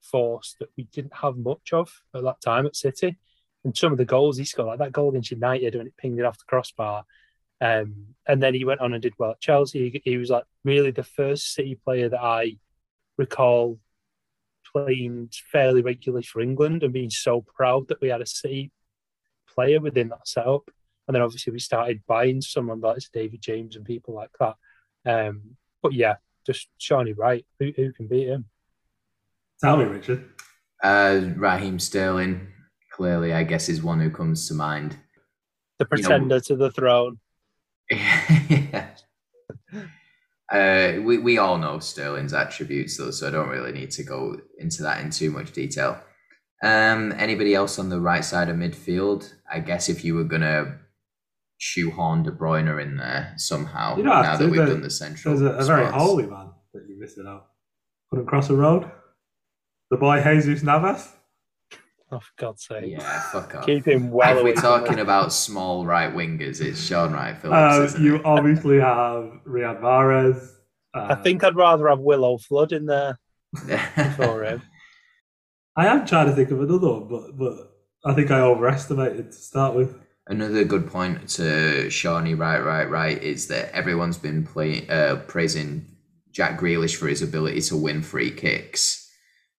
force that we didn't have much of at that time at City. And some of the goals he scored, like that goal against United when it pinged it off the crossbar. Um, and then he went on and did well at Chelsea. He, he was like really the first City player that I recall playing fairly regularly for England and being so proud that we had a City player within that setup. And then obviously we started buying someone like David James and people like that. Um, but yeah, just Shawnee Wright. Who, who can beat him? Tell me, Richard. Uh, Raheem Sterling, clearly, I guess, is one who comes to mind. The pretender you know, to the throne. Yeah. Uh, we, we all know Sterling's attributes, though, so I don't really need to go into that in too much detail. Um, anybody else on the right side of midfield? I guess if you were gonna shoehorn De Bruyne in there somehow, now to, that we've done the central. There's a, a very holy man that you missed it out. Couldn't cross a road. The boy Jesus Navas. Oh, for God's sake. Yeah, fuck off. Keep him well if away we're talking us. about small right wingers, it's Shaun Wright-Phillips. Uh, isn't you it? obviously have Riyad Mahrez. Uh, I think I'd rather have Willo Flood in there for him. I am trying to think of another one, but but I think I overestimated to start with. Another good point to Shawnee, right, right, right, is that everyone's been play, uh, praising Jack Grealish for his ability to win free kicks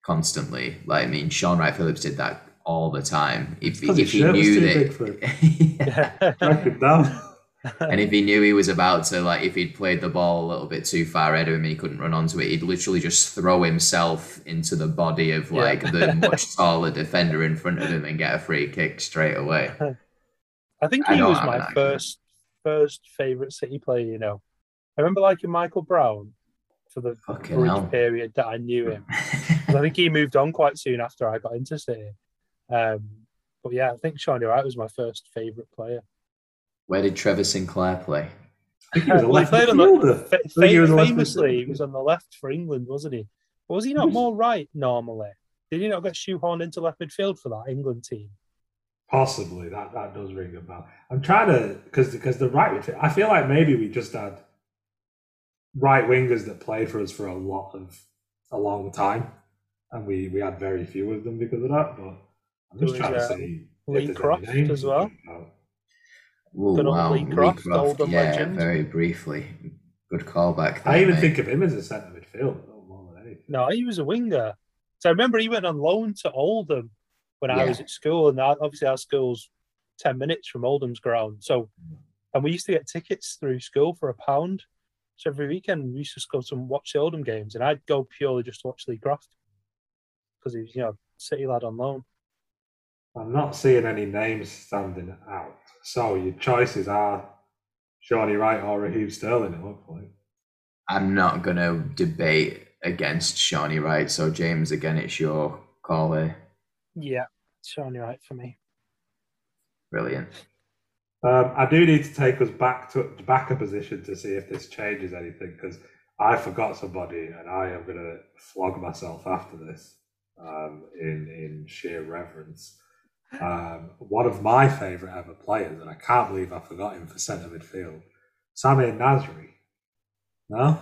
constantly. Like, I mean, Shaun Wright-Phillips did that all the time. If, if he knew that, big for him. Track him down. and if he knew he was about to, like, if he'd played the ball a little bit too far ahead of him and he couldn't run onto it, he'd literally just throw himself into the body of, Yeah. like, the much taller defender in front of him and get a free kick straight away. I think he don't was my first first favourite City player, you know. I remember liking Michael Brown for the Fucking brief hell. period that I knew him. 'Cause I think he moved on quite soon after I got into City. Um, but yeah, I think Shawnee Wright was my first favourite player. Where did Trevor Sinclair play? I think he was a left played on the- Fa- I think he was a left famously, he was on the left for England, wasn't he? But was he not more right normally? Did he not get shoehorned into left midfield for that England team? Possibly that that does ring a bell. I'm trying to because because the right midfield. I feel like maybe we just had right wingers that played for us for a lot of a long time, and we we had very few of them because of that. But I'm just trying was, to uh, see Lee if Croft as well. can know. Oh, Good old wow. Lee Croft, Oldham yeah, legend. very briefly. Good callback. I even mate. think of him as a centre midfield no more than anything. No, he was a winger. So I remember he went on loan to Oldham when I was at school, and our- obviously our school's ten minutes from Oldham's ground. So, and we used to get tickets through school for a pound. So every weekend we used to go to watch the Oldham games, and I'd go purely just to watch Lee Croft because he was, you know, City lad on loan. I'm not seeing any names standing out. So your choices are Shawnee Wright or Raheem Sterling. It looks like. I'm not going to debate against Shawnee Wright. So, James, again, it's your call here. Yeah, Shawnee right for me. Brilliant. Um, I do need to take us back to back a position to see if this changes anything because I forgot somebody and I am going to flog myself after this um, in in sheer reverence. Um, one of my favourite ever players, and I can't believe I forgot him for centre midfield, Samir Nasri. No,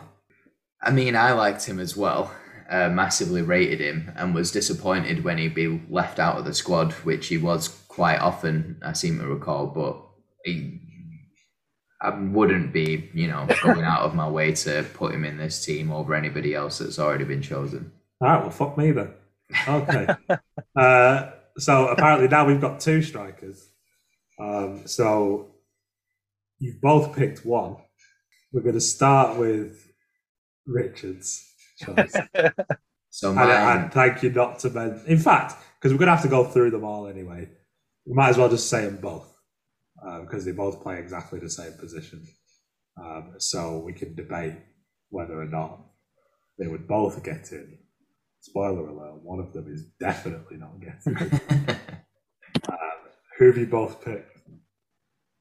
I mean, I liked him as well. Uh, massively rated him and was disappointed when he'd be left out of the squad, which he was quite often, I seem to recall. But he, I wouldn't be, you know, going out of my way to put him in this team over anybody else that's already been chosen. all right, well, fuck me then. Okay. uh, so apparently now we've got two strikers. Um, so you've both picked one. We're going to start with Richards. choice. So and, mine, and thank you not to men. In fact, because we're going to have to go through them all anyway, we might as well just say them both because they both play exactly the same position. Um, so we can debate whether or not they would both get in. Spoiler alert: one of them is definitely not getting. in. um, who have you both picked?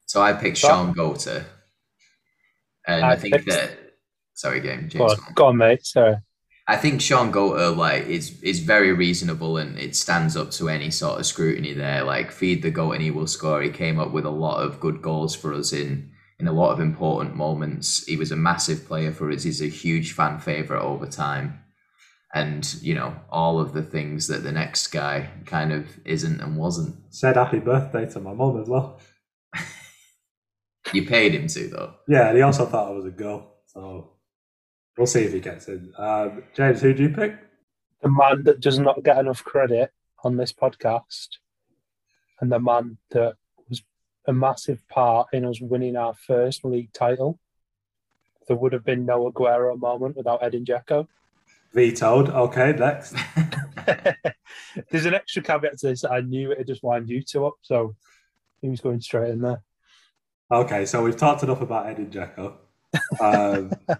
so I picked Shaun Goater, and I, I think picked- that. Sorry, game. James. Go on, go on. go on, mate. Sorry. I think Shaun Goater like is is very reasonable and it stands up to any sort of scrutiny there. Like feed the goat and he will score. He came up with a lot of good goals for us in in a lot of important moments. He was a massive player for us. He's a huge fan favorite over time. And you know all of the things that the next guy kind of isn't and wasn't. Said happy birthday to my mum as well. You paid him to though. Yeah, and he also thought I was a girl. So we'll see if he gets in. Um, James, who do you pick? the man that does not get enough credit on this podcast, and the man that was a massive part in us winning our first league title. There would have been no Aguero moment without Edin Dzeko. Vetoed. Okay, next. There's an extra caveat to this. I knew it would just wind you two up, so he was going straight in there. Okay, so we've talked enough about Eddie Dzeko. Um,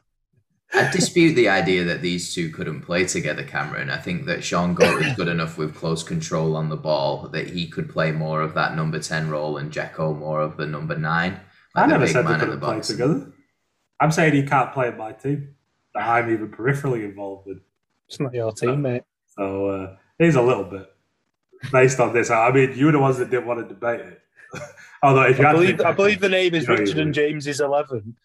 I dispute the idea that these two couldn't play together, Cameron. I think that Sean Goat is good enough with close control on the ball that he could play more of that number 10 role and Jacko more of the number 9. I never said they couldn't play together. I'm saying he can't play in my team that I'm even peripherally involved in. It's not your team, mate. So uh, he's a little bit based on this. I mean, you were the ones that didn't want to debate it. Although, if you I believe, I believe the name is Richard and would. James's 11.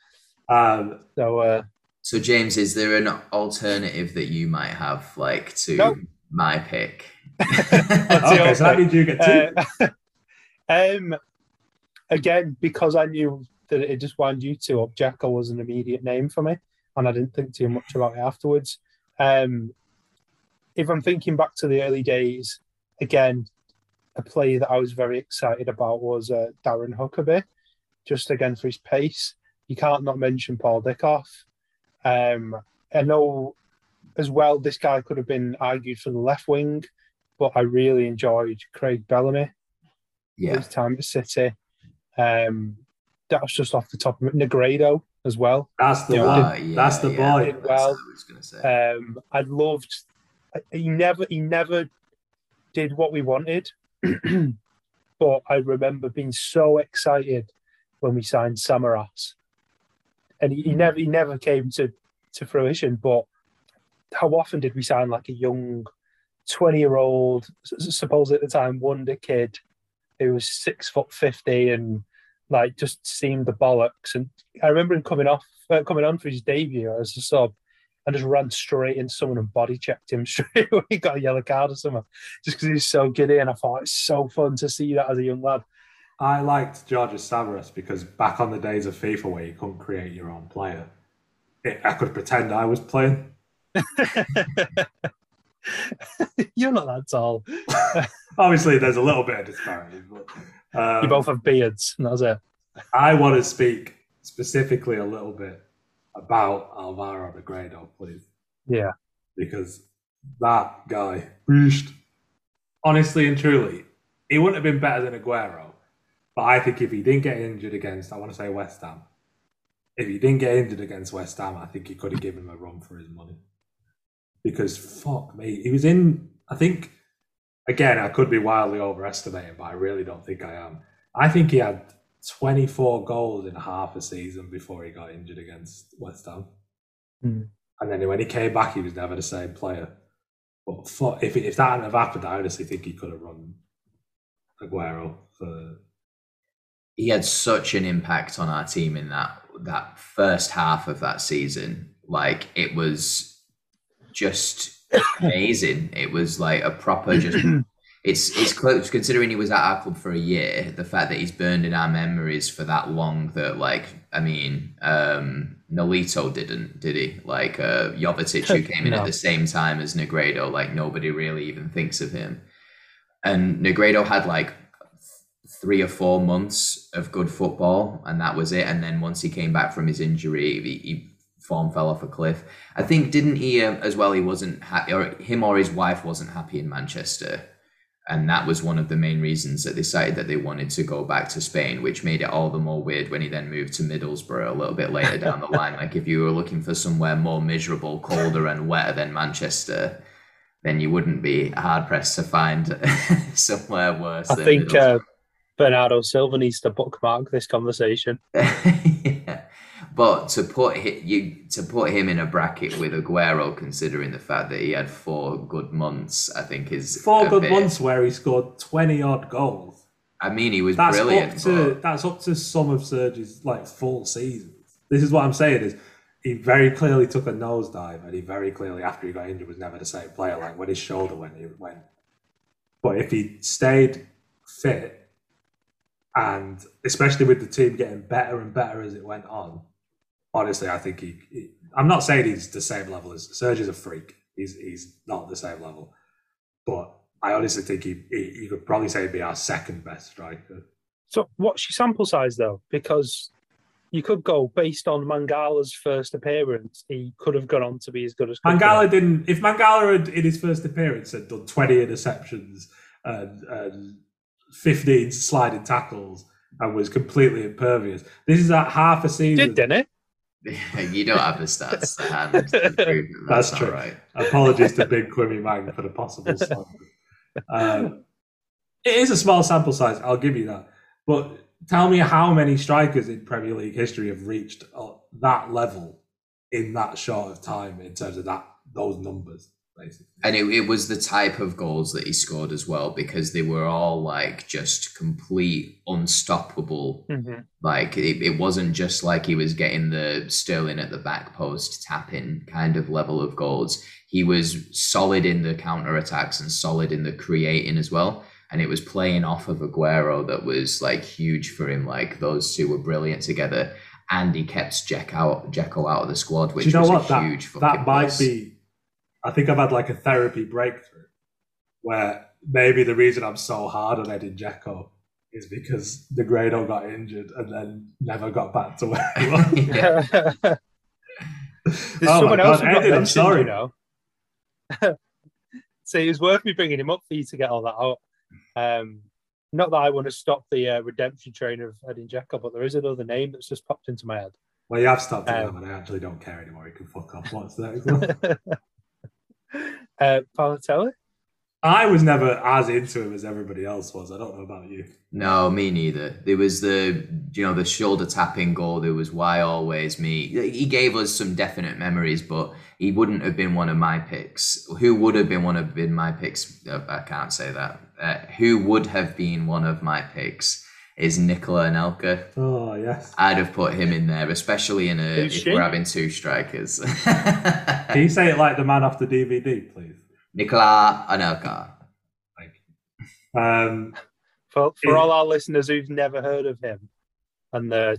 Um, So, uh, So, James, is there an alternative that you might have, like, to Nope. my pick? okay, so how did you get two? Uh, um, again, because I knew that it just wound you two up, Dzeko was an immediate name for me, and I didn't think too much about it afterwards. Um, if I'm thinking back to the early days, again, a player that I was very excited about was uh, Darren Huckerby, just again for his pace. You can't not mention Paul Dickov. Um, I know as well this guy could have been argued for the left wing, but I really enjoyed Craig Bellamy Yeah. his time at City. Um, that was just off the top of it. Negredo as well. That's the Yeah, one. Ah, yeah, That's the yeah, boy. Did That's well. I was going to say. Um, I loved. He never, he never did what we wanted, but I remember being so excited when we signed Samaras, and he, he never, he never came to to fruition. But how often did we sign like a young twenty-year-old, suppose at the time wonder kid, who was six foot fifty and like just seemed the bollocks? And I remember him coming off, uh, coming on for his debut as a sub and just ran straight into someone and body checked him straight away. He got a yellow card or something just because he was so giddy. And I thought it's so fun to see that as a young lad. I liked Georges Samaras because back on the days of FIFA where you couldn't create your own player, it, I could pretend I was playing. You're not that tall. Obviously, there's a little bit of disparity, but um, You both have beards, and that's it. I want to speak specifically a little bit about Alvaro Negredo, please, Yeah. because that guy, beast. honestly and truly, he wouldn't have been better than Aguero. But I think if he didn't get injured against, I want to say West Ham, if he didn't get injured against West Ham, I think he could have given him a run for his money. Because fuck me, he was in. I think again, I could be wildly overestimating, but I really don't think I am. I think he had 24 goals in half a season before he got injured against West Ham. Hmm. And then when he came back, he was never the same player. But fuck, if, if that hadn't have happened, I honestly think he could have run Aguero for. he had such an impact on our team in that that first half of that season. Like it was just amazing. It was like a proper just. It's it's close considering he was at our club for a year. The fact that he's burned in our memories for that long. That like I mean, um, Nolito didn't, did he? Like uh, Jovetic, who came in No. at the same time as Negredo. Like nobody really even thinks of him. And Negredo had like three or four months of good football, and that was it. And then once he came back from his injury, he, he form fell off a cliff. I think didn't he um, as well? He wasn't happy, or him or his wife wasn't happy in Manchester, and that was one of the main reasons that they decided that they wanted to go back to Spain, which made it all the more weird when he then moved to Middlesbrough a little bit later down the line. Like if you were looking for somewhere more miserable, colder, and wetter than Manchester. Then you wouldn't be hard pressed to find somewhere worse. I think uh, Bernardo Silva needs to bookmark this conversation. yeah. But to put hi- you to put him in a bracket with Aguero, considering the fact that he had four good months, I think is Four good bit- months where he scored 20 odd goals. I mean, he was That's brilliant. up to but- that's up to some of Serge's like full seasons. This is what I'm saying is he very clearly took a nosedive and he very clearly after he got injured was never the same player like when his shoulder went he went. But if he stayed fit and especially with the team getting better and better as it went on, honestly I think he, he I'm not saying he's the same level as Serge is a freak. He's he's not the same level. But I honestly think he, he you could probably say he'd be our second best striker. So, what's your sample size though? Because you could go based on Mangala's first appearance, he could have gone on to be as good as Cooper. Mangala didn't. If Mangala had, in his first appearance had done twenty interceptions and, and fifteen sliding tackles and was completely impervious, this is at half a season. did, didn't it? You don't have the stats to hand. to prove that That's true. Right. Apologies to Big Quimmy Mang for the possible. Um, it is a small sample size, I'll give you that. But tell me how many strikers in Premier League history have reached uh, that level in that short of time in terms of that those numbers, basically. And it, it was the type of goals that he scored as well because they were all like just complete unstoppable Mhm. Like it, it wasn't just like he was getting the Sterling at the back post tapping kind of level of goals. He was solid in the counter attacks and solid in the creating as well. And it was playing off of Aguero that was like huge for him. Like those two were brilliant together. And he kept Jack out, Jacko out of the squad, which Do you know was what? a That, huge fucking that might plus. be. I think I've had like a therapy breakthrough where maybe the reason I'm so hard on Eddie Dzeko is because Negredo got injured and then never got back to where he was. There's Oh someone my else God, who Eddie, I'm sorry. you know. so it was worth me bringing him up for you to get all that out. Um, not that I want to stop the uh, redemption train of Edin Dzeko, but there is another name that's just popped into my head. Well, you have stopped it Um, now, and I actually don't care anymore. You can fuck off. What's the next one? uh, Balotelli? I was never as into him as everybody else was. I don't know about you. No, me neither. There was the you know the shoulder tapping goal. There was why always me. He gave us some definite memories, but he wouldn't have been one of my picks. Who would have been one of been my picks? Uh, I can't say that. Uh, who would have been one of my picks is Nicola Anelka. Oh yes. I'd have put him in there, especially in a Who's if she? we're having two strikers. Can you say it like the man off the DVD, please? Nicola Anelka. Thank you. Um, For, for Yeah. all our listeners who've never heard of him and they're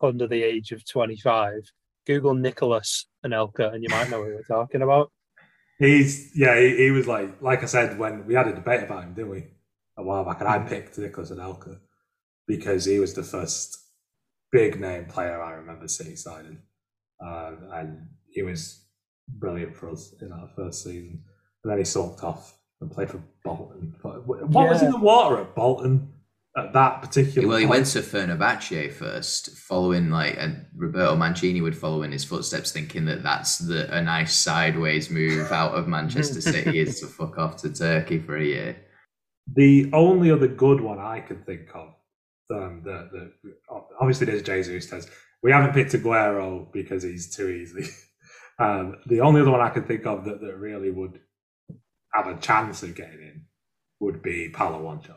under the age of 25, Google Nicholas Anelka and you might know what we're talking about. he's yeah, he, he was like like I said when we had a debate about him, didn't we? A while back, and I picked Nicholas Anelka because he was the first big name player I remember City signing, um, and he was brilliant for us in our first season. And then he sulked off and played for Bolton. What was Yeah. in the water at Bolton at that particular? Well, he point? went to Fenerbahce first, following like, and Roberto Mancini would follow in his footsteps, thinking that that's the a nice sideways move out of Manchester City is to fuck off to Turkey for a year. The only other good one I can think of, um, the, the obviously there's Jesus. There's, we haven't picked Aguero because he's too easy. Um, the only other one I can think of that, that really would have a chance of getting in would be Paulo Wanchope.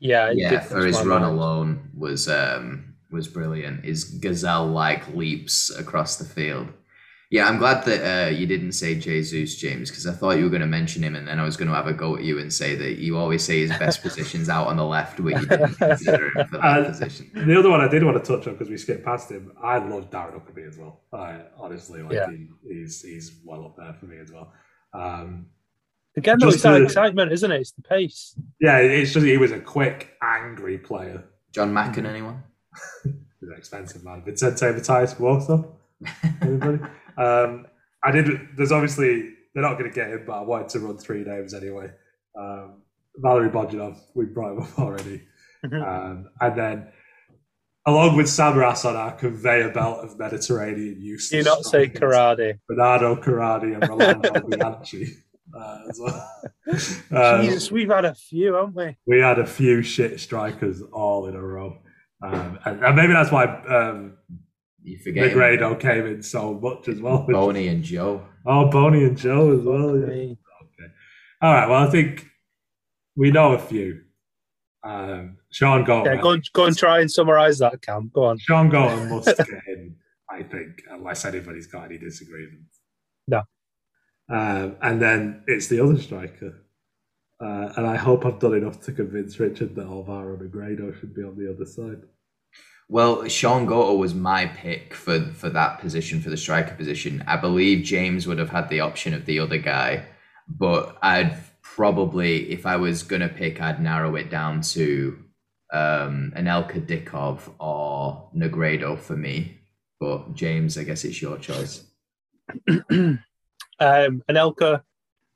Yeah, yeah, for his run mind. alone was um was brilliant. His gazelle like leaps across the field. Yeah, I'm glad that uh, you didn't say Jesus, James, because I thought you were going to mention him, and then I was going to have a go at you and say that you always say his best position's out on the left, but you didn't consider him for that Uh, position. The other one I did want to touch on because we skipped past him. I love Darren Huckerby as well. I honestly like Yeah. he, he's he's well up there for me as well. Um, Again, though, Just it's that to- excitement, isn't it? It's the pace. yeah, it's just he was a quick, angry player. Jon Macken, anyone? He's an expensive man. Vicente Matías Vuoso. Anybody? Um, I did. There's obviously they're not going to get him, but I wanted to run three names anyway. Um, Valery Bojinov, we brought him up already, um, and then along with Samaras on our conveyor belt of Mediterranean use. Do you not say Karate? Bernardo Corradi and Rolando Bianchi uh, as well. Um, Jesus, we've had a few, haven't we? we had a few shit strikers all in a row. Um, and, and maybe that's why um, You forget him. Negredo came in so much as well. Boney and Joe. Oh, Boney and Joe as well. Yeah. Me. All right. Well, I think we know a few. Um, Shaun Goater. Yeah, go and, go and try and summarise that, Cam. Go on. Shaun Goater must get in, I think, unless anybody's got any disagreements. No. Um, and then it's the other striker. Uh, and I hope I've done enough to convince Richard that Alvaro Negredo should be on the other side. Well, Shaun Goater was my pick for for that position, for the striker position. I believe James would have had the option of the other guy, but I'd probably, if I was gonna pick, I'd narrow it down to um, Anelka Dickov or Negredo for me. But James, I guess it's your choice. um, Anelka,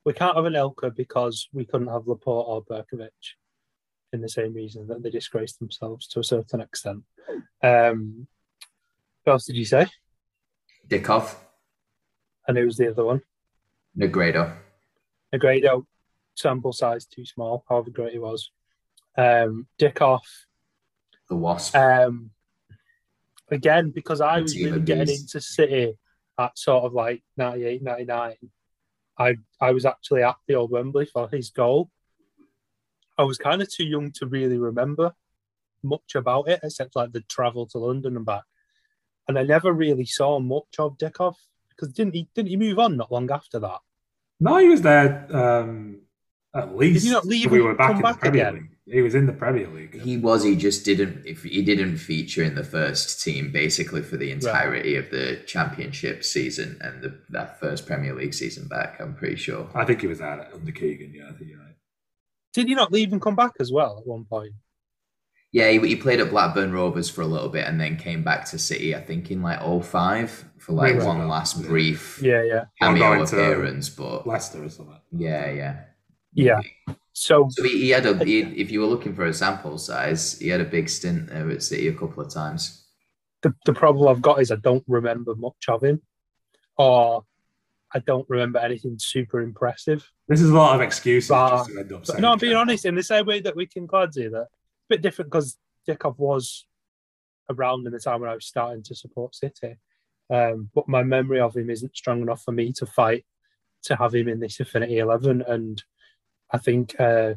we can't have Anelka because we couldn't have Laporte or Berkovic in the same reason that they disgraced themselves to a certain extent. Um, what else did you say? Dickov, and who was the other one? Negredo. Negredo, sample size too small, however great he was. Um, Dickov, The Wasp. um, again, because I The was really getting beasts. into City at sort of like 98, 99, I, I was actually at the old Wembley for his goal. I was kind of too young to really remember much about it, except like the travel to London and back. And I never really saw much of Dickov because didn't he didn't he move on not long after that? No, he was there um, at least. Did he not leave we were back come in the Premier again? League. He was in the Premier League. He was. He just didn't. If he didn't feature in the first team, basically for the entirety of the Championship season and the, that first Premier League season back. I'm pretty sure. I think he was there under Keegan. Yeah, I think you're right. Did he not leave and come back as well at one point? Yeah, he, he played at Blackburn Rovers for a little bit and then came back to City. I think in like 05 for like Rings one last yeah. brief Yeah, yeah, cameo Or going to appearance. But Leicester or something. yeah, yeah. yeah. So So he, he had a. He, if you were looking for a sample size, he had a big stint there at City a couple of times. the, the problem I've got is I don't remember much of him, or I don't remember anything super impressive. This is a lot of excuses But- just to end up But saying. no, I'm being honest. In the same way that we can glad say that, a bit different because Dickov was around in the time when I was starting to support City, um, but my memory of him isn't strong enough for me to fight to have him in this Affinity Eleven, and I think uh,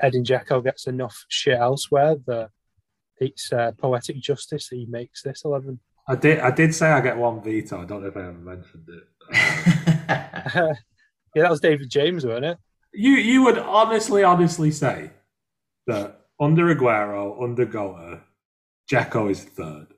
Edin Dzeko gets enough shit elsewhere that it's uh, poetic justice that he makes this eleven. I did. I did say I get one veto. I don't know if I ever mentioned it. Yeah, that was David James, wasn't it? you you would honestly, honestly say that under Aguero, under Goa, Jacko is third.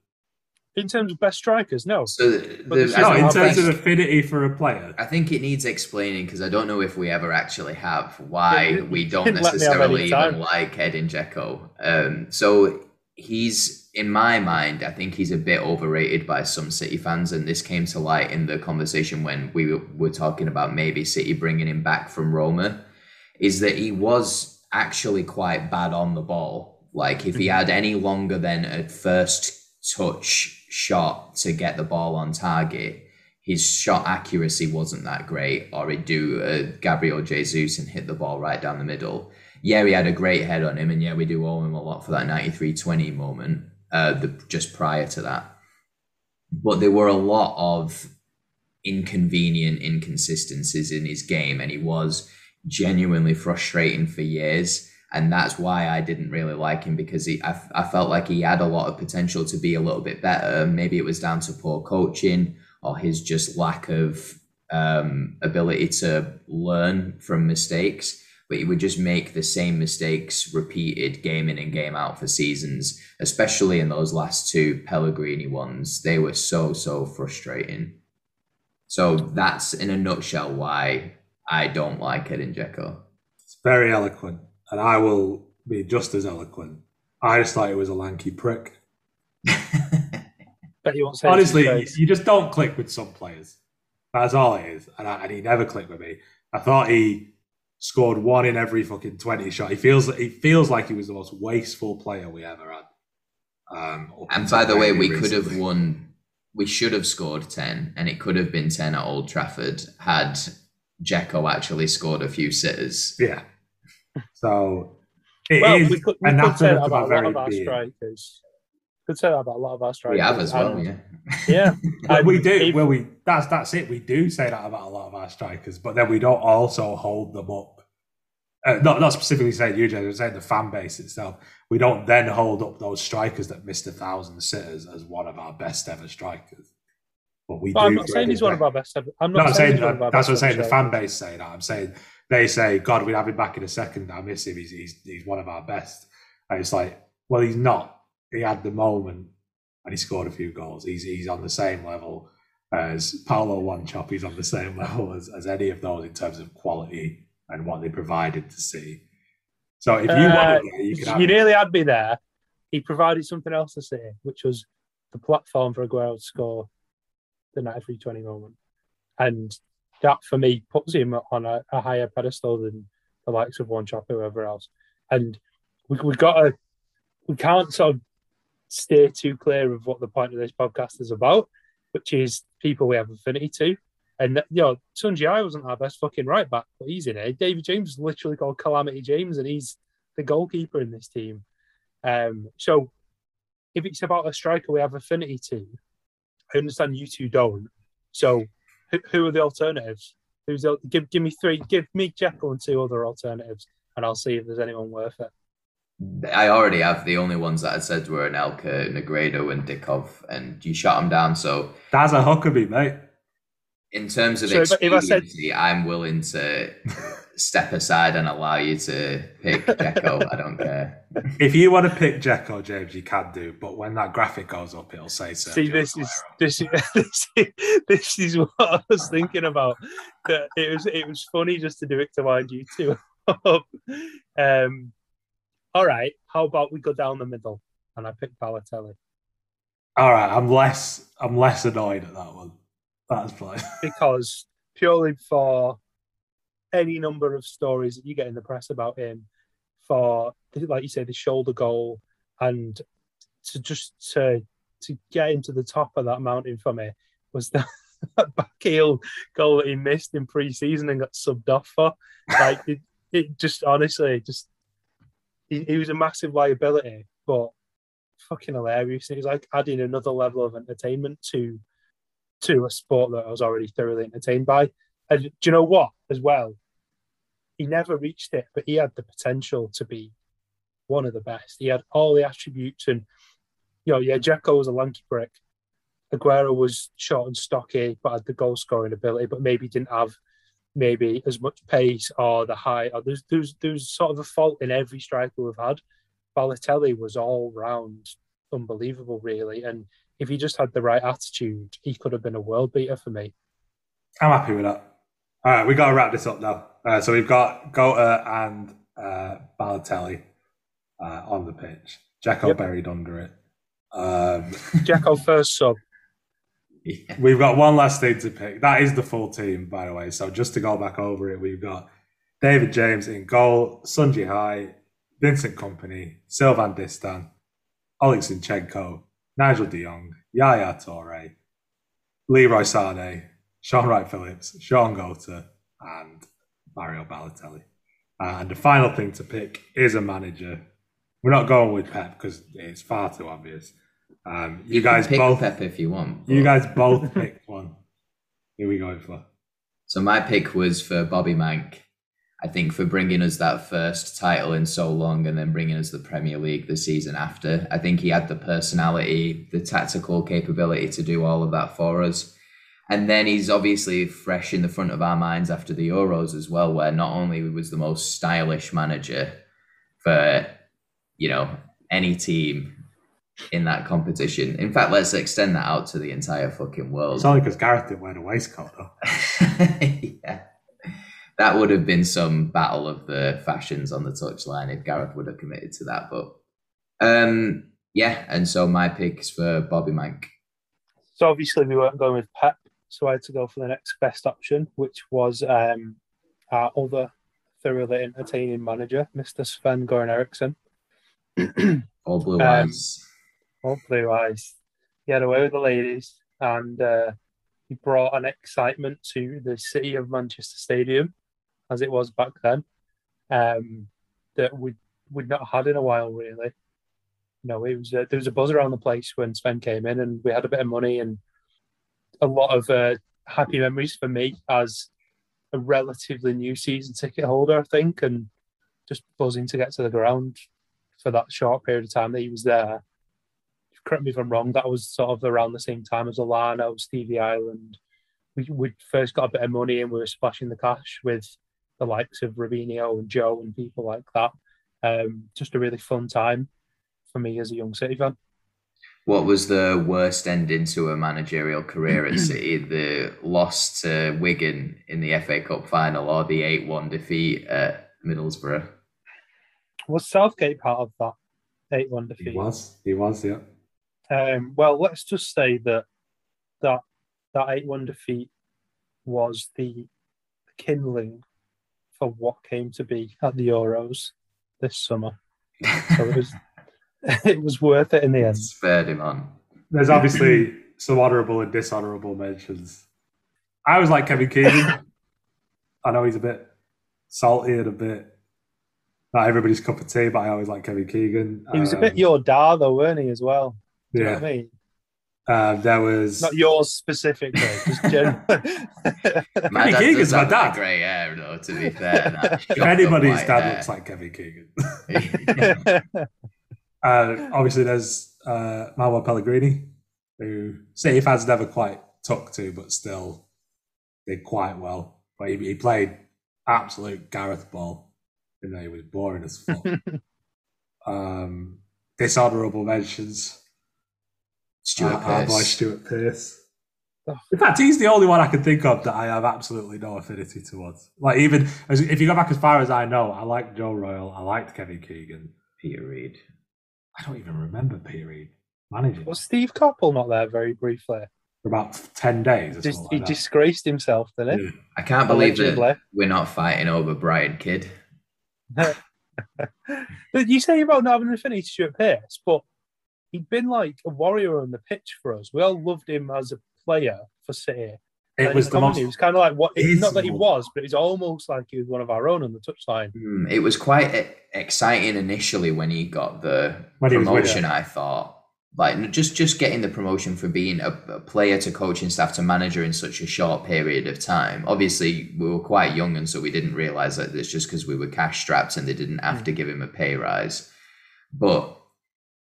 In terms of best strikers, no. so the, But this No, in terms best. of affinity for a player. I think it needs explaining because I don't know if we ever actually have why Yeah, you we don't didn't let me have necessarily even like Edin Dzeko. Um, so he's, in my mind, I think he's a bit overrated by some City fans, and this came to light in the conversation when we were, talking about maybe City bringing him back from Roma. Is that he was actually quite bad on the ball. Like if he Mm-hmm. had any longer than a first touch shot to get the ball on target, his shot accuracy wasn't that great, or he'd do a Gabriel Jesus and hit the ball right down the middle. Yeah, we had a great head on him, and yeah, we do owe him a lot for that 93 20 moment uh, the, just prior to that. But there were a lot of inconvenient inconsistencies in his game, and he was genuinely frustrating for years. And that's why I didn't really like him because he, I, I felt like he had a lot of potential to be a little bit better. Maybe it was down to poor coaching or his just lack of um, ability to learn from mistakes. But he would just make the same mistakes repeated game in and game out for seasons, especially in those last two Pellegrini ones. They were so, so frustrating. So that's in a nutshell why I don't like Edin Dzeko. It's very eloquent, and I will be just as eloquent. I just thought he was a lanky prick. Bet you won't say Honestly, you, you just don't click with some players. That's all it is, and, I, and he never clicked with me. I thought he scored one in every fucking twenty shot. He feels he feels like he was the most wasteful player we ever had. Um, And by the way, very we could have won. We should have scored ten, and it could have been ten at Old Trafford had Dzeko actually scored a few sitters. Yeah. So it Well, is we could, we could say that about a lot of our being. strikers. Could say that about a lot of our strikers. We have as well, And- yeah. Yeah, And we do. well, we that's that's it. We do say that about a lot of our strikers, but then we don't also hold them up. Uh, not not specifically saying you, James. I'm saying the fan base itself. We don't then hold up those strikers that missed a thousand sitters as one of our best ever strikers. But we But do. I'm not saying he's one of our best ever. I'm No, not I'm saying, saying he's one of our that's what I'm saying. The fan base say that. I'm saying they say, "God, we'd have him back in a second. I miss him. He's he's, he's one of our best." And it's like, well, he's not. He had the moment, and he scored a few goals. He's he's on the same level as Paulo Wanchope. He's on the same level as, as any of those in terms of quality and what they provided to see. So if you Uh, want to, you can You nearly had me there. He provided something else to see, which was the platform for Aguero to score the 93 20 moment. And that, for me, puts him on a, a higher pedestal than the likes of One Chop or whoever else. And we, we got to, we can't sort of stay too clear of what the point of this podcast is about, which is people we have affinity to. And you know, Sun Jihai wasn't our best fucking right back, but he's in it. David James is literally called Calamity James, and he's the goalkeeper in this team. Um, so if it's about a striker we have affinity to, I understand you two don't. So who, who are the alternatives? Who's the, give give me three, give me Dzeko and two other alternatives, and I'll see if there's anyone worth it. I already have the only ones that I said were Anelka, Negredo, and Dickov, and you shot them down. So That's a Huckerby, mate. in terms of So if said... I'm willing to step aside and allow you to pick Dzeko. I don't care. If you want to pick Dzeko, James, you can do. But when that graphic goes up, it'll say so. See, this is this is this is, this is what I was thinking about. That it was it was funny just to do it to wind you two up. Um, all right, how about we go down the middle and I pick Balotelli All right, I'm less. I'm less annoyed at that one. That's fine. because purely for any number of stories that you get in the press about him, for like you say, the shoulder goal, and to just to to get into the top of that mountain for me was that, that back heel goal that he missed in pre-season and got subbed off for. Like it, it just honestly just he, he was a massive liability, but fucking hilarious. It was like adding another level of entertainment to to a sport that I was already thoroughly entertained by. And do you know what? As well, he never reached it, but he had the potential to be one of the best. He had all the attributes, and you know, yeah, Dzeko was a lanky brick. Aguero was short and stocky, but had the goal scoring ability, but maybe didn't have maybe as much pace or the height. Or there's there's there's sort of a fault in every striker we've had. Balotelli was all round unbelievable, really, and if he just had the right attitude, he could have been a world beater for me. I'm happy with that. All right, we got to wrap this up now. Uh, so we've got Goater and uh, Balotelli uh, on the pitch. Dzeko Yep. buried under it. Um, Dzeko first sub. Yeah. we've got one last thing to pick. That is the full team, by the way. So just to go back over it, we've got David James in goal, Sun Jihai, Vincent Kompany, Sylvain Distin, Oleg Zinchenko, Nigel de Jong, Yaya Toure, Leroy Sane, Sean Wright Phillips, Shaun Goater, and Mario Balotelli. And the final thing to pick is a manager. We're not going with Pep because it's far too obvious. Um, you, can guys pick both, Pep if you want. you guys both picked one. Who are we going for? So my pick was for Bobby Manc. I think for bringing us that first title in so long and then bringing us the Premier League the season after. I think he had the personality, the tactical capability to do all of that for us. And then he's obviously fresh in the front of our minds after the Euros as well, where not only was the most stylish manager for, you know, any team in that competition. In fact, let's extend that out to the entire fucking world. It's only because Gareth didn't wear the waistcoat, though. yeah. That would have been some battle of the fashions on the touchline if Gareth would have committed to that. But um, yeah, and so my pick's for Bobby Manc. So obviously we weren't going with Pep, so I had to go for the next best option, which was um, our other thoroughly entertaining manager, Mr. Sven Goran Eriksson. All blue Um, eyes. All blue eyes. He had away with the ladies, and uh, he brought an excitement to the city of Manchester Stadium, as it was back then, um, that we we'd not had in a while, really. You know, it was uh, there was a buzz around the place when Sven came in, and we had a bit of money and a lot of uh, happy memories for me as a relatively new season ticket holder, I think, and just buzzing to get to the ground for that short period of time that he was there correct me if I'm wrong, that was sort of around the same time as Elano, Stevie Ireland. We we first got a bit of money and we were splashing the cash with the likes of Robinho and Joe and people like that. Um, just a really fun time for me as a young City fan. What was the worst ending to a managerial career at City? The loss to Wigan in the FA Cup final or the 8 1 defeat at Middlesbrough? Was Southgate part of that 8 1 defeat? He was. He was, yeah. Um, well, let's just say that that that 8 1 defeat was the kindling for what came to be at the Euros this summer. So it was it was worth it in the end. Spurred him on. There's obviously some honourable and dishonourable mentions. I was like Kevin Keegan. I know he's a bit salty and a bit not everybody's cup of tea, but I always like Kevin Keegan. He was a bit Um, your dad, though, weren't he, as well? Do you know yeah. what I mean? Um, there was Not yours specifically, just generally. My Kenny dad Keegan's does my have dad. grey hair, though. To be fair, if anybody's dad hair. looks like Kevin Keegan. Uh, obviously, there's uh, Manuel Pellegrini, who City fans never quite took to, but still did quite well. But he, he played absolute Gareth ball, even though he was boring as fuck. um, dishonourable mentions. Stuart our, our boy Pearce. Stuart Pearce. In fact, he's the only one I can think of that I have absolutely no affinity towards. Like even as, if you go back as far as I know, I liked Joe Royle, I liked Kevin Keegan. Peter Reid. I don't even remember Peter Reid managing Was Steve Coppell not there very briefly? for about ten days. Or Dis- something he that. disgraced himself, didn't he? Yeah. I can't believe Allegedly. that we're not fighting over Brian Kidd. But you say you about not having an affinity to Stuart Pearce, but he'd been like a warrior on the pitch for us. We all loved him as a player for City. It And was the most. It was kind of like what, not that he was, but it's almost like he was one of our own on the touchline. Hmm, It was quite exciting initially when he got the When he was with promotion. I thought, like just just getting the promotion for being a, a player to coaching staff to manager in such a short period of time. Obviously, we were quite young, and so we didn't realize that it's just because we were cash strapped and they didn't have to give him a pay rise. But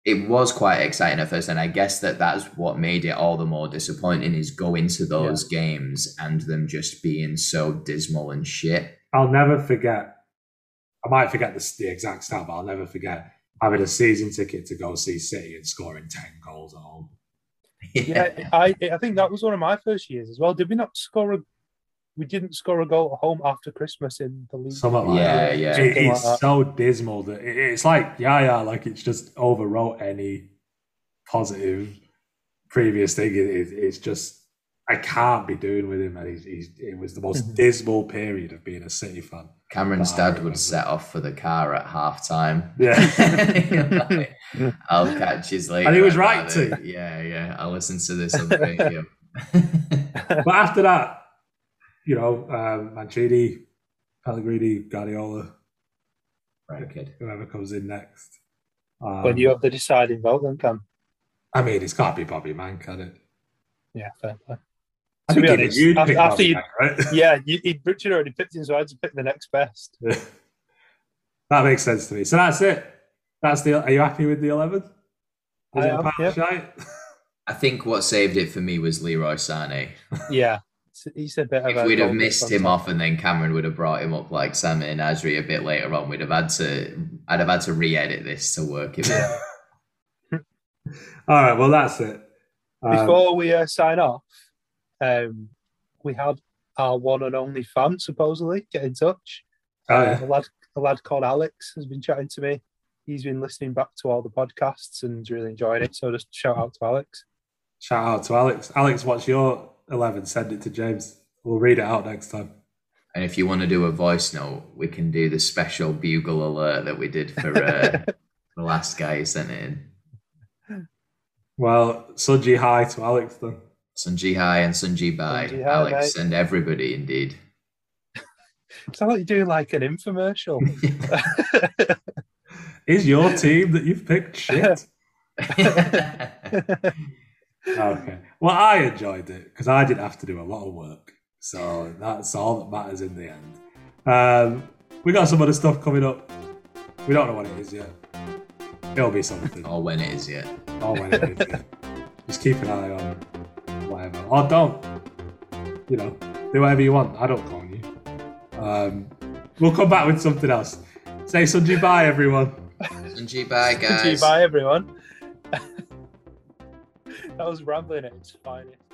it was quite exciting at first, and I guess that that's what made it all the more disappointing is going to those games and them just being so dismal and shit. I'll never forget. I might forget the, the exact stat, but I'll never forget having a season ticket to go see City and scoring ten goals at home. Yeah, I I think that was one of my first years as well. Did we not score a? We didn't score a goal at home after Christmas in the league. Something like Yeah, that. yeah. It- it's like that. so dismal that it- it's like yeah, yeah, like it's just overwrote any positive previous thing. It, it, it's just I can't be doing with him, and he's, he's, it was the most Mhm. dismal period of being a City fan. Cameron's dad would set off for the car at half time. Yeah. I'll catch you later. And he was right rather- to. Yeah, yeah. I'll listen to this on the radio. but after that, you know, um, Mancini, Pellegrini, Guardiola, right, kid. whoever comes in next. Um, when you have the deciding vote, then Cam. I mean, it's got to be Bobby Man, can it? Yeah, fair play. I To be honest, you'd after- after you- Man, right? Yeah, you, he, Richard already picked him, so I had to pick the next best. that makes sense to me. So that's it. That's the. Are you happy with the eleven? I am, yeah. I think what saved it for me was Leroy Sane. Yeah, he's a bit of If a we'd have missed him off and then Cameron would have brought him up like Sammy and Nasri a bit later on, we'd have had to I'd have had to re-edit this to work it out. All right. Well, that's it. Um, Before we uh, sign off, um, we had our one and only fan supposedly get in touch. oh, yeah. a lad, a lad called Alex has been chatting to me. He's been listening back to all the podcasts and really enjoying it. So just shout out to Alex. Shout out to Alex. Alex, what's your eleven? Send it to James. We'll read it out next time. And if you want to do a voice note, we can do the special bugle alert that we did for uh, the last guy who sent it in. Well, Sunji, hi to Alex then. Sunji hi and Sunji bye. Sunji Hai, Alex mate. and everybody indeed. It's like you're doing like an infomercial. Is your team that you've picked shit? Okay. Well, I enjoyed it because I didn't have to do a lot of work. So that's all that matters in the end. Um, we got some other stuff coming up. We don't know what it is yet. It'll be something. or when it is yet. Or when it is. yeah. Just keep an eye on whatever. Or don't. You know, do whatever you want. I don't call you. Um, we'll come back with something else. Say Sunji bye, everyone. Sunji Bai, Thank you, guys. Bye, everyone. That was rambling at its finest.